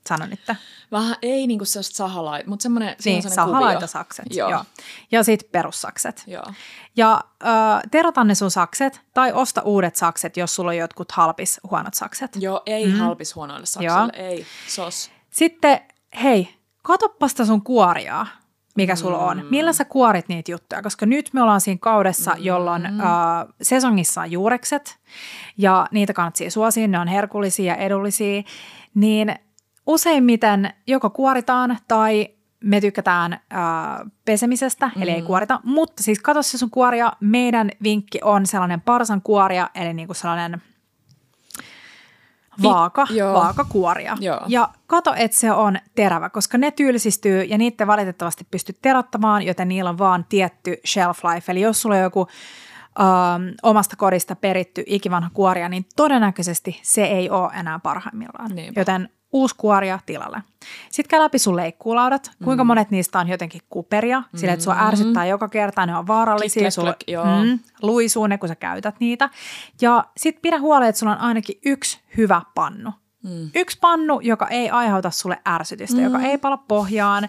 sano nyt. Vähän ei niinku sellaiset sahalait, mutta semmoinen niin, sakset. Joo. joo. Ja sitten perussakset. Joo. Ja äh, terota ne sun sakset tai osta uudet sakset, jos sulla on jotkut halpis huonot sakset. Joo, ei mm. halpis huonoille saksille, joo. ei, sos. Sitten hei, katoppasta sun kuoriaa mikä sulla on. Mm. Millä sä kuorit niitä juttuja? Koska nyt me ollaan siinä kaudessa, mm. jolloin äh, sesongissa on juurekset ja niitä kannattaa suosia, ne on herkullisia ja edullisia. Niin useimmiten joko kuoritaan tai me tykätään äh, pesemisestä, mm-hmm. eli ei mm. kuorita, mutta siis katso se sun kuoria. Meidän vinkki on sellainen parsan kuoria, eli niinku sellainen vaaka, I, vaakakuoria. Joo. Ja kato, että se on terävä, koska ne tylsistyy ja niitä valitettavasti pysty terottamaan, joten niillä on vaan tietty shelf life. Eli jos sulla on joku ähm, omasta kodista peritty ikivanha kuoria, niin todennäköisesti se ei ole enää parhaimmillaan. Niinpä. Joten uusi kuoria tilalle. Sitten käy läpi sun leikkuulaudat. Kuinka mm. monet niistä on jotenkin kuperia, mm. sillä että sua ärsyttää joka kerta, ne on vaarallisia. Sulla, mm, luisuu ne, kun sä käytät niitä. Ja sitten pidä huolen, että sulla on ainakin yksi hyvä pannu. Mm. Yksi pannu, joka ei aiheuta sulle ärsytystä, mm. joka ei pala pohjaan.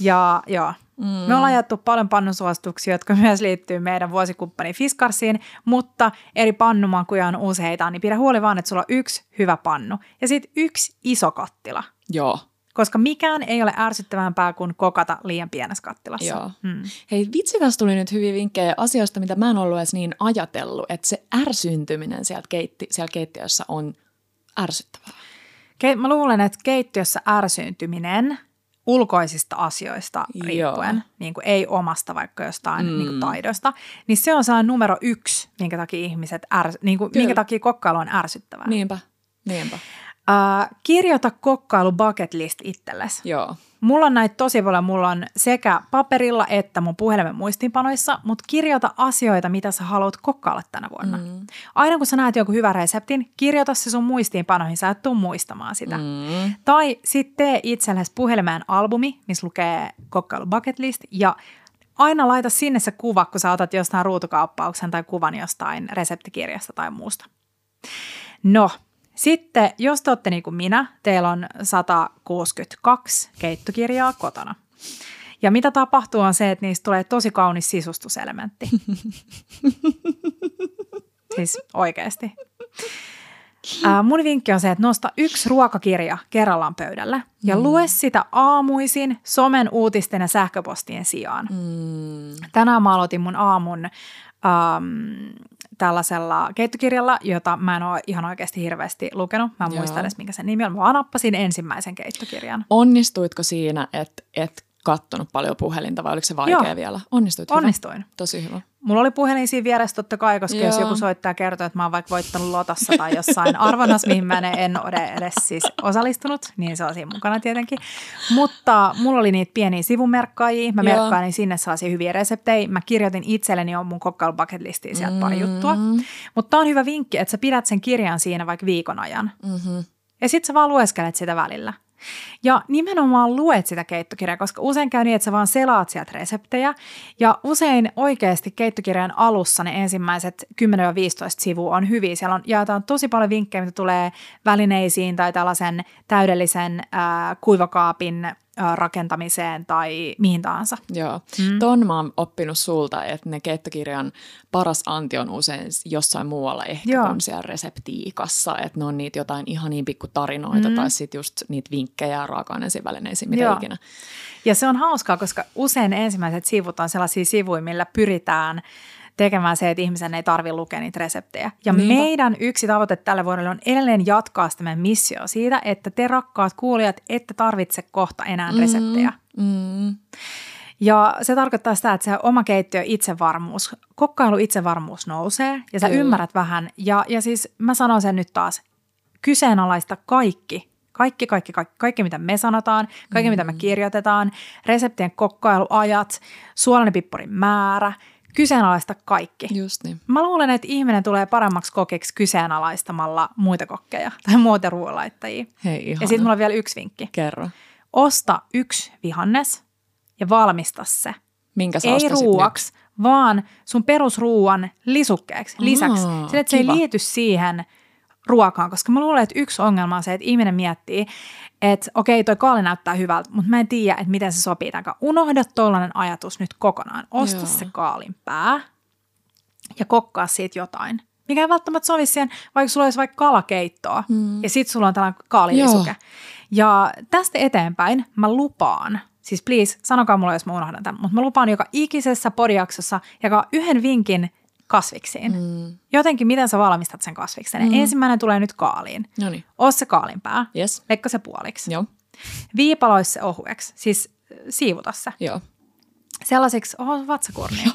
Ja joo, Mm. Me ollaan jaettu paljon pannusuosituksia, jotka myös liittyy meidän vuosikumppani Fiskarsiin, mutta eri pannumakuja on useita, niin pidä huoli vaan, että sulla on yksi hyvä pannu ja sitten yksi iso kattila. Joo. Koska mikään ei ole ärsyttävämpää kuin kokata liian pienessä kattilassa. Joo. Hmm. Hei, vitsikas tuli nyt hyviä vinkkejä asioista, mitä mä en ollut edes niin ajatellut, että se ärsyntyminen sieltä, keitti, siellä keittiössä on ärsyttävää. Ke- mä luulen, että keittiössä ärsyyntyminen ulkoisista asioista riippuen, Joo. niin kuin ei omasta vaikka jostain mm. niin kuin taidosta, niin se on sellainen numero yksi, minkä takia ihmiset, ärs- niin kuin, minkä takia kokkailu on ärsyttävää. Niinpä, niinpä. Uh, kirjoita kokkailu bucket list itsellesi. Joo. Mulla on näitä tosi paljon. Mulla on sekä paperilla että mun puhelimen muistiinpanoissa, mutta kirjoita asioita, mitä sä haluat kokkailla tänä vuonna. Mm. Aina kun sä näet joku hyvän reseptin, kirjoita se sun muistiinpanoihin, sä et tuu muistamaan sitä. Mm. Tai sitten tee itsellesi puhelimeen albumi, missä lukee kokkailu bucket list ja aina laita sinne se kuva, kun sä otat jostain ruutukauppauksen tai kuvan jostain reseptikirjasta tai muusta. No, sitten, jos te olette niin kuin minä, teillä on 162 keittokirjaa kotona. Ja mitä tapahtuu on se, että niistä tulee tosi kaunis sisustuselementti. siis oikeasti. Ää, mun vinkki on se, että nosta yksi ruokakirja kerrallaan pöydälle ja mm. lue sitä aamuisin somen uutisten ja sähköpostien sijaan. Mm. Tänään mä aloitin mun aamun ähm, tällaisella keittokirjalla, jota mä en ole ihan oikeasti hirveästi lukenut. Mä en muista edes, mikä sen nimi on. Mä nappasin ensimmäisen keittokirjan. Onnistuitko siinä, että et kattonut paljon puhelinta vai oliko se vaikea Joo. vielä? Onnistuit Onnistuin. Hyvä? Tosi hyvä. Mulla oli puhelin siinä vieressä totta kai, koska Joo. jos joku soittaa ja kertoo, että mä oon vaikka voittanut lotassa tai jossain arvonnassa, mihin mä en ole edes siis osallistunut, niin se on siinä mukana tietenkin. Mutta mulla oli niitä pieniä sivumerkkaajia, mä merkkailin sinne sellaisia hyviä reseptejä. Mä kirjoitin itselleni on mun kokkailu bucket listiin sieltä mm. pari juttua. Mutta on hyvä vinkki, että sä pidät sen kirjan siinä vaikka viikon ajan. Mm-hmm. Ja sit sä vaan lueskelet sitä välillä. Ja nimenomaan luet sitä keittokirjaa, koska usein käy niin, että sä vaan selaat sieltä reseptejä. Ja usein oikeasti keittokirjan alussa ne ensimmäiset 10-15 sivua on hyviä. Siellä on, jaetaan tosi paljon vinkkejä, mitä tulee välineisiin tai tällaisen täydellisen äh, kuivakaapin rakentamiseen tai mihin tahansa. Joo. Mm. Ton mä oon oppinut sulta, että ne keittokirjan paras anti on usein jossain muualla ehkä Joo. kuin siellä reseptiikassa, että ne on niitä jotain ihan niin pikku tarinoita mm. tai sitten just niitä vinkkejä raaka-aineisiin välineisiin, mitä Joo. ikinä. Ja se on hauskaa, koska usein ensimmäiset sivut on sellaisia sivuja, millä pyritään – tekemään se, että ihmisen ei tarvitse lukea niitä reseptejä. Ja Niinpä. meidän yksi tavoite tälle vuodelle on edelleen jatkaa sitä meidän missio siitä, että te rakkaat kuulijat ette tarvitse kohta enää mm, reseptejä. Mm. Ja se tarkoittaa sitä, että se oma keittiö itsevarmuus, kokkailu itsevarmuus nousee ja sä Kyllä. ymmärrät vähän. Ja, ja siis mä sanon sen nyt taas, kyseenalaista kaikki kaikki, kaikki, kaikki, kaikki, mitä me sanotaan, kaikki, mm. mitä me mm. kirjoitetaan, reseptien kokkailuajat, suolainen pippurin määrä, kyseenalaista kaikki. Just niin. Mä luulen, että ihminen tulee paremmaksi kokeksi kyseenalaistamalla muita kokkeja tai muita ruoanlaittajia. Hei, ihana. Ja sitten mulla on vielä yksi vinkki. Kerro. Osta yksi vihannes ja valmista se. Minkä sä Ei ruuaksi, vaan sun perusruuan lisukkeeksi lisäksi. Sille, että se ei liity siihen – ruokaan, koska mä luulen, että yksi ongelma on se, että ihminen miettii, että okei, toi kaali näyttää hyvältä, mutta mä en tiedä, että miten se sopii tämän Unohda tuollainen ajatus nyt kokonaan. Osta Joo. se kaalin pää ja kokkaa siitä jotain. Mikä ei välttämättä sovi siihen, vaikka sulla olisi vaikka kalakeittoa mm. ja sitten sulla on tällainen kaalilisuke. Ja tästä eteenpäin mä lupaan, siis please, sanokaa mulle, jos mä unohdan tämän, mutta mä lupaan joka ikisessä podiaksossa joka yhden vinkin – kasviksiin. Mm. Jotenkin, miten sä valmistat sen kasviksen. Mm. Ensimmäinen tulee nyt kaaliin. Noniin. Oo se kaalinpää. Yes. Leikka se puoliksi. Joo. Viipalois se ohueksi. Siis äh, siivuta se. Joo. Sellaiseksi, oho, vatsakurnia.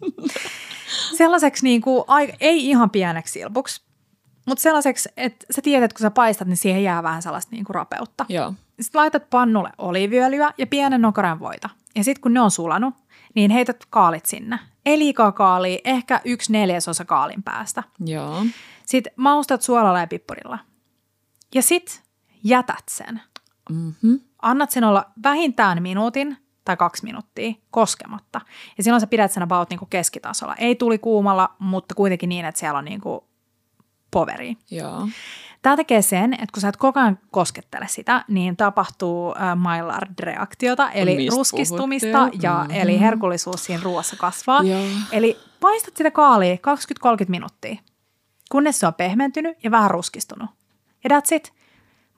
sellaiseksi niin kuin, ei ihan pieneksi silpuksi, mutta sellaiseksi, että sä tiedät, että kun sä paistat, niin siihen jää vähän sellaista niin kuin rapeutta. Joo. Sitten laitat pannulle oliiviöljyä ja pienen nokaran voita. Ja sitten kun ne on sulanut, niin heität kaalit sinne. Ei liikaa kaalia, ehkä yksi neljäsosa kaalin päästä. Joo. Sitten maustat suolalla ja pippurilla. Ja sit jätät sen. Mm-hmm. Annat sen olla vähintään minuutin tai kaksi minuuttia koskematta. Ja silloin sä pidät sen about niinku keskitasolla. Ei tuli kuumalla, mutta kuitenkin niin, että siellä on niinku poveri. Joo. Tämä tekee sen, että kun sä et koko ajan koskettele sitä, niin tapahtuu äh, Maillard-reaktiota, eli Mistä ruskistumista puhuttiin? ja Mhm. eli herkullisuus siinä ruoassa kasvaa. Joo. Eli paistat sitä kaalia 20-30 minuuttia, kunnes se on pehmentynyt ja vähän ruskistunut. Ja that's it.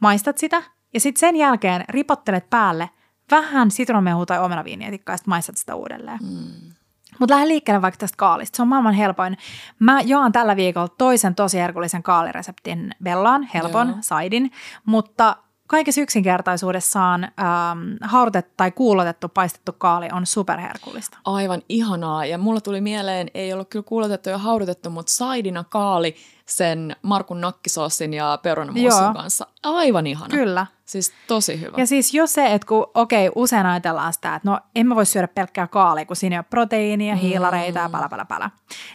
Maistat sitä ja sitten sen jälkeen ripottelet päälle vähän sitronmehua tai omenaviinietikkaa ja sitten maistat sitä uudelleen. Mm. Mutta lähde liikkeelle vaikka tästä kaalista. Se on maailman helpoin. Mä jaan tällä viikolla toisen tosi herkullisen kaalireseptin Bellaan, helpon, Joo. saidin, mutta kaikessa yksinkertaisuudessaan ähm, haudutettu tai kuulotettu paistettu kaali on superherkullista. Aivan ihanaa. Ja mulla tuli mieleen, ei ollut kyllä kuulotettu ja haudutettu, mutta saidina kaali sen Markun nakkisoosin ja perunamuusin kanssa. Aivan ihana. Kyllä. Siis tosi hyvä. Ja siis jos se, että kun okei, usein ajatellaan sitä, että no en mä voi syödä pelkkää kaalia, kun siinä ei ole proteiinia, hiilareita ja pälä, pälä, pälä.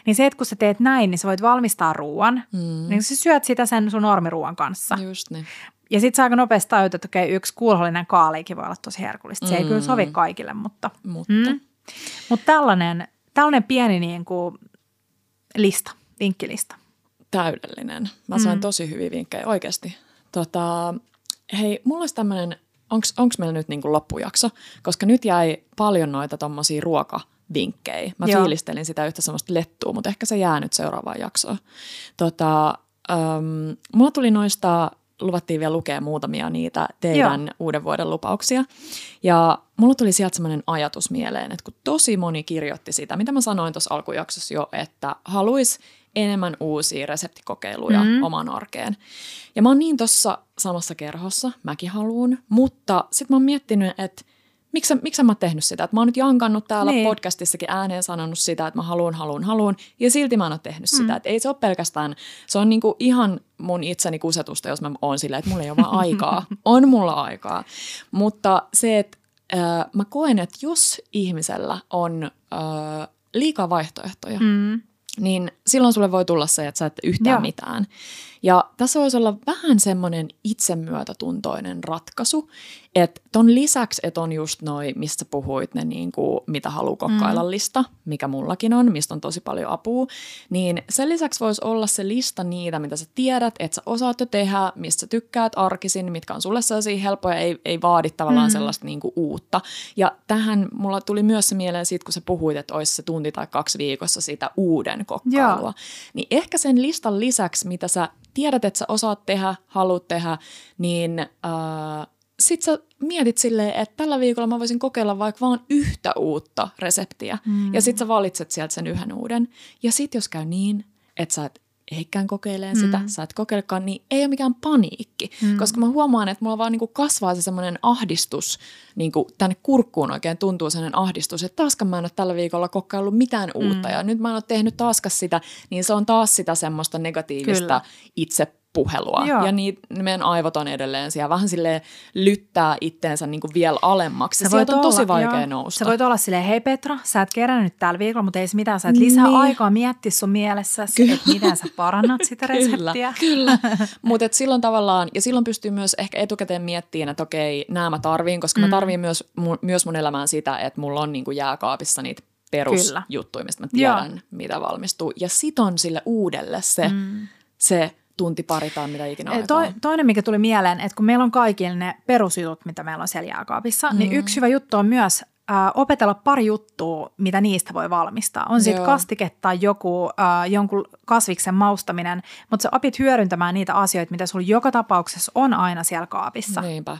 Niin se, että kun sä teet näin, niin sä voit valmistaa ruoan, mm. niin sä syöt sitä sen sun normiruuan kanssa. Just niin. Ja sit sä aika nopeasti tajut, että okei, yksi kuulhollinen kaaliikin voi olla tosi herkullista. Se ei kyllä sovi kaikille, mutta... Mutta Mm. Mutta tällainen, tällainen pieni niin kuin lista, vinkkilista. täydellinen. Mä sain Mm. tosi hyviä vinkkejä oikeasti. Tota, hei, mulla olisi tämmöinen, onko meillä nyt niinku loppujakso? Koska nyt jäi paljon noita tommosia ruokavinkkejä. Mä Joo. fiilistelin sitä yhtä semmoista lettua, mutta ehkä se jää nyt seuraavaan jaksoon. Tota, um, mulla tuli noista, luvattiin vielä lukea muutamia niitä teidän Joo. uuden vuoden lupauksia. Ja mulla tuli sieltä semmoinen ajatus mieleen, että kun tosi moni kirjoitti sitä, mitä mä sanoin tuossa alkujaksossa jo, että haluaisi enemmän uusia reseptikokeiluja mm. omaan arkeen. Ja mä oon niin tuossa samassa kerhossa, mäkin haluun, mutta sitten mä oon miettinyt, että miksi, miksi mä oon tehnyt sitä. Että mä oon nyt jankannut täällä Niin. podcastissakin ääneen sanonut sitä, että mä haluun, haluun, haluun, ja silti mä en ole tehnyt sitä. Että ei se ole pelkästään, se on niinku ihan mun itseni kusetusta, jos mä oon silleen, että mulla ei ole vaan aikaa. On mulla aikaa. Mutta se, että äh, mä koen, että jos ihmisellä on äh, liikaa vaihtoehtoja, Mm. niin silloin sulle voi tulla se, että sä et yhtään. Joo. mitään. Ja tässä voisi olla vähän semmoinen itsemyötätuntoinen ratkaisu, että ton lisäksi, että on just noi, mistä puhuit, ne niinku, mitä haluaa kokkailla mm. lista, mikä mullakin on, mistä on tosi paljon apua, niin sen lisäksi voisi olla se lista niitä, mitä sä tiedät, että sä osaat jo tehdä, mistä sä tykkäät arkisin, mitkä on sulle sellaisia helppoja, ei, ei vaadi tavallaan mm. sellaista niinku uutta. Ja tähän mulla tuli myös se mieleen siitä, kun sä puhuit, että olisi se tunti tai kaksi viikossa sitä uuden kokkailua. Joo. Niin ehkä sen listan lisäksi, mitä sä tiedät, että sä osaat tehdä, haluat tehdä, niin äh, sit sä mietit silleen, että tällä viikolla mä voisin kokeilla vaikka vaan yhtä uutta reseptiä. Mm. Ja sit sä valitset sieltä sen yhden uuden. Ja sit jos käy niin, että sä et ehkään kokeileen mm. sitä, sä et kokeilekaan, niin ei ole mikään paniikki. Mm. Koska mä huomaan, että mulla vaan niinku kasvaa se semmoinen ahdistus, niinku tänne kurkkuun oikein tuntuu sellainen ahdistus, että taaskaan mä en ole tällä viikolla kokkaillut mitään uutta mm. ja nyt mä en ole tehnyt taaskaan sitä, niin se on taas sitä semmoista negatiivista Kyllä. Itsepuhelua. Joo. Ja niin meidän aivot on edelleen siellä vähän silleen lyttää itteensä niinku vielä alemmaksi. Ja sieltä on tosi vaikea joo. nousta. Sä voit olla silleen, hei Petra, sä et kerännyt tällä viikolla, mutta ei se mitään. Sä et lisää Niin. aikaa miettiä sun mielessä, että miten sä parannat sitä reseptiä. Kyllä, kyllä. Mutta silloin tavallaan, ja silloin pystyy myös ehkä etukäteen miettimään, että okei, nämä mä tarviin, koska mm. mä tarviin myös, mu, myös mun elämään sitä, että mulla on niinku jääkaapissa niitä perusjuttuja, mistä mä tiedän, Joo. mitä valmistuu. Ja siton sille uudelle se, mm. se tunti pari tai mitä ikinä. Toi, toinen, mikä tuli mieleen, että kun meillä on kaikilla ne perusjutut, mitä meillä on siellä jääkaapissa, mm. niin yksi hyvä juttu on myös äh, opetella pari juttua, mitä niistä voi valmistaa. On sitten kastike tai joku, äh, jonkun kasviksen maustaminen, mutta sä opit hyödyntämään niitä asioita, mitä sulla joka tapauksessa on aina siellä kaapissa. Niinpä.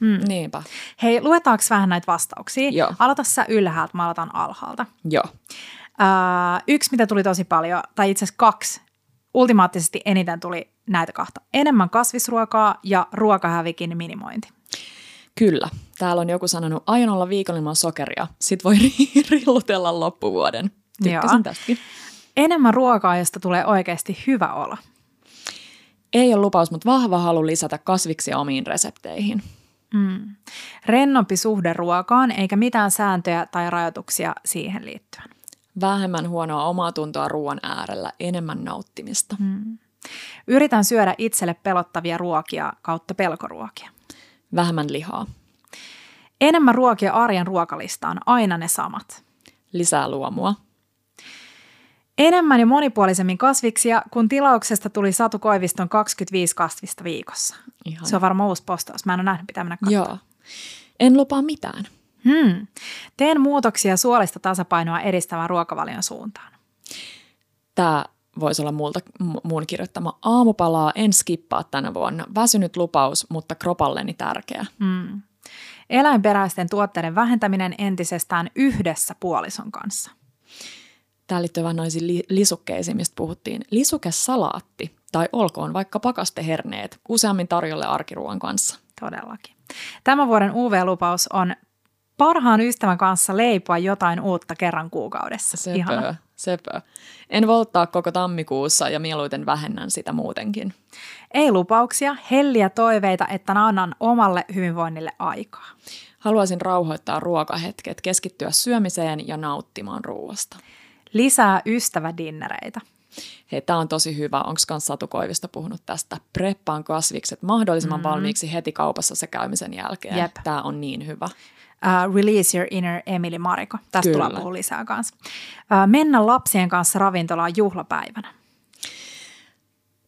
Mm. Niinpä. Hei, luetaanko vähän näitä vastauksia? Joo. Aloita sä ylhäältä, mä aloitan alhaalta. Joo. Äh, yksi, mitä tuli tosi paljon, tai itse asiassa kaksi, ultimaattisesti eniten tuli näitä kahta. Enemmän kasvisruokaa ja ruokahävikin minimointi. Kyllä. Täällä on joku sanonut, aion olla viikon ilman sokeria. Sit voi rillutella loppuvuoden. Tykkäsin Joo. tästäkin. Enemmän ruokaa, josta tulee oikeasti hyvä olo. Ei ole lupaus, mutta vahva halu lisätä kasviksia omiin resepteihin. Mm. Rennompi suhde ruokaan, eikä mitään sääntöjä tai rajoituksia siihen liittyen. Vähemmän huonoa omaa tuntoa ruoan äärellä, enemmän nauttimista. Mm. Yritän syödä itselle pelottavia ruokia kautta pelkoruokia. Vähemmän lihaa. Enemmän ruokia arjen ruokalistaan, aina ne samat. Lisää luomua. Enemmän ja monipuolisemmin kasviksia, kun tilauksesta tuli Satu Koiviston 25 kasvista viikossa. Ihana. Se on varmaan uusi postaus. Mä en ole nähnyt, pitää mennä katsomaan. Joo. En lupaa mitään. Hmm. Teen muutoksia suolista tasapainoa edistävän ruokavalion suuntaan. Tämä voisi olla multa, muun kirjoittama aamupalaa, en skippaa tänä vuonna. Väsynyt lupaus, mutta kropalleni tärkeä. Hmm. Eläinperäisten tuotteiden vähentäminen entisestään yhdessä puolison kanssa. Tämä liittyy vähän noisiin li- lisukkeisiin, mistä puhuttiin. Lisukesalaatti tai olkoon vaikka pakasteherneet useammin tarjolle arkiruoan kanssa. Todellakin. Tämän vuoden UV-lupaus on parhaan ystävän kanssa leipoa jotain uutta kerran kuukaudessa. Sepö, sepö. En volttaa koko tammikuussa ja mieluiten vähennän sitä muutenkin. Ei lupauksia, helliä toiveita, että annan omalle hyvinvoinnille aikaa. Haluaisin rauhoittaa ruokahetket, keskittyä syömiseen ja nauttimaan ruoasta. Lisää ystävädinnereitä. Hei, tämä on tosi hyvä. Onko kans Satu Koivisto puhunut tästä? Preppaan kasvikset mahdollisimman mm-hmm. valmiiksi heti kaupassa se käymisen jälkeen. Jep. Tämä on niin hyvä. Uh, release your inner Emily Mariko. Tästä Kyllä. tullaan puhua lisää kanssa. Uh, mennä lapsien kanssa ravintolaan juhlapäivänä.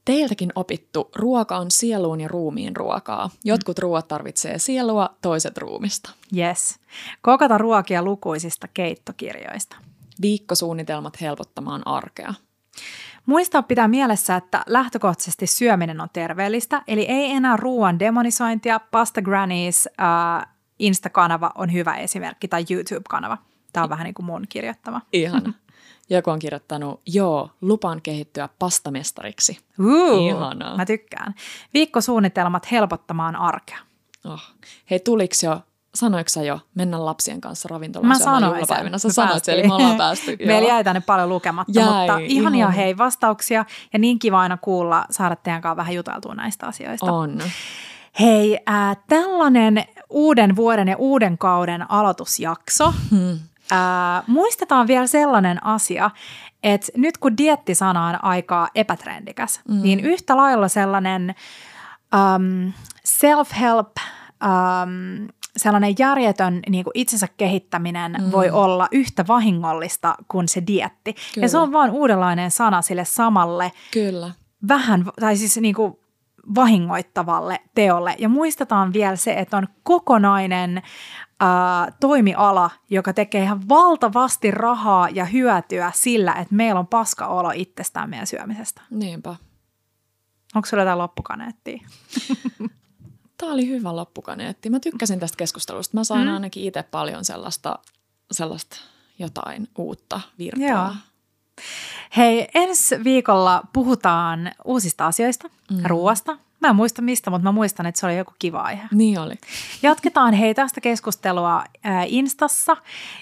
Teiltäkin opittu ruoka on sieluun ja ruumiin ruokaa. Jotkut ruoat tarvitsee sielua, toiset ruumista. Yes. Kokata ruokia lukuisista keittokirjoista. Viikkosuunnitelmat helpottamaan arkea. Muistaa pitää mielessä, että lähtökohtaisesti syöminen on terveellistä, eli ei enää ruoan demonisointia. Pasta Grannies äh, Insta-kanava on hyvä esimerkki, tai YouTube-kanava. Tämä on vähän niin kuin mun kirjoittama. Ihana. Joku on kirjoittanut, joo, lupaan kehittyä pastamestariksi. Uh, Ihanaa. Mä tykkään. Viikkosuunnitelmat helpottamaan arkea. Oh. Hei, tuliko jo, sanoiko sä jo mennä lapsien kanssa ravintolaan Mä sanoin sen. Sä sanoit sen, eli me ollaan päästy. Meillä jäi tänne paljon lukematta, Jäi, mutta ihania ihana. hei vastauksia ja niin kiva aina kuulla, saada teidän kanssa vähän juteltua näistä asioista. On. Hei, äh, tällainen uuden vuoden ja uuden kauden aloitusjakso. Hmm. Äh, muistetaan vielä sellainen asia, että nyt kun diettisana on aika epätrendikäs, mm. niin yhtä lailla sellainen um, self-help, um, sellainen järjetön niin kuin itsensä kehittäminen mm. voi olla yhtä vahingollista kuin se dietti. Kyllä. Ja se on vaan uudenlainen sana sille samalle Kyllä. vähän, tai siis niin kuin vahingoittavalle teolle. Ja muistetaan vielä se, että on kokonainen ää, toimiala, joka tekee ihan valtavasti rahaa ja hyötyä sillä, että meillä on paska olo itsestään meidän syömisestä. Niinpä. Onko sulla jotain loppukaneettia? Tämä oli hyvä loppukaneetti. Mä tykkäsin tästä keskustelusta. Mä sain mm. ainakin itse paljon sellaista, sellaista jotain uutta virtaa. Joo. Hei, ensi viikolla puhutaan uusista asioista, mm. ruoasta. Mä en muista mistä, mutta mä muistan, että se oli joku kiva aihe. Niin oli. Jatketaan hei tästä keskustelua ää, Instassa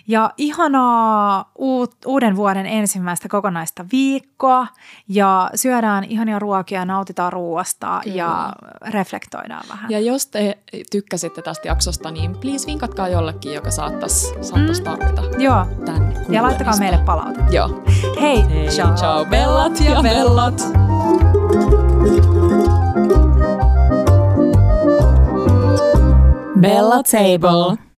ja ihanaa uut, uuden vuoden ensimmäistä kokonaista viikkoa ja syödään ihania ruokia ja nautitaan ruoasta Kyllä. ja reflektoidaan vähän. Ja jos te tykkäsitte tästä jaksosta, niin please vinkatkaa jollekin, joka saattaisi saattais Mm. tarvita Joo, ja laittakaa meille palautetta. Joo. Hei, Hei, ciao bellat ja bellat. Bella Table.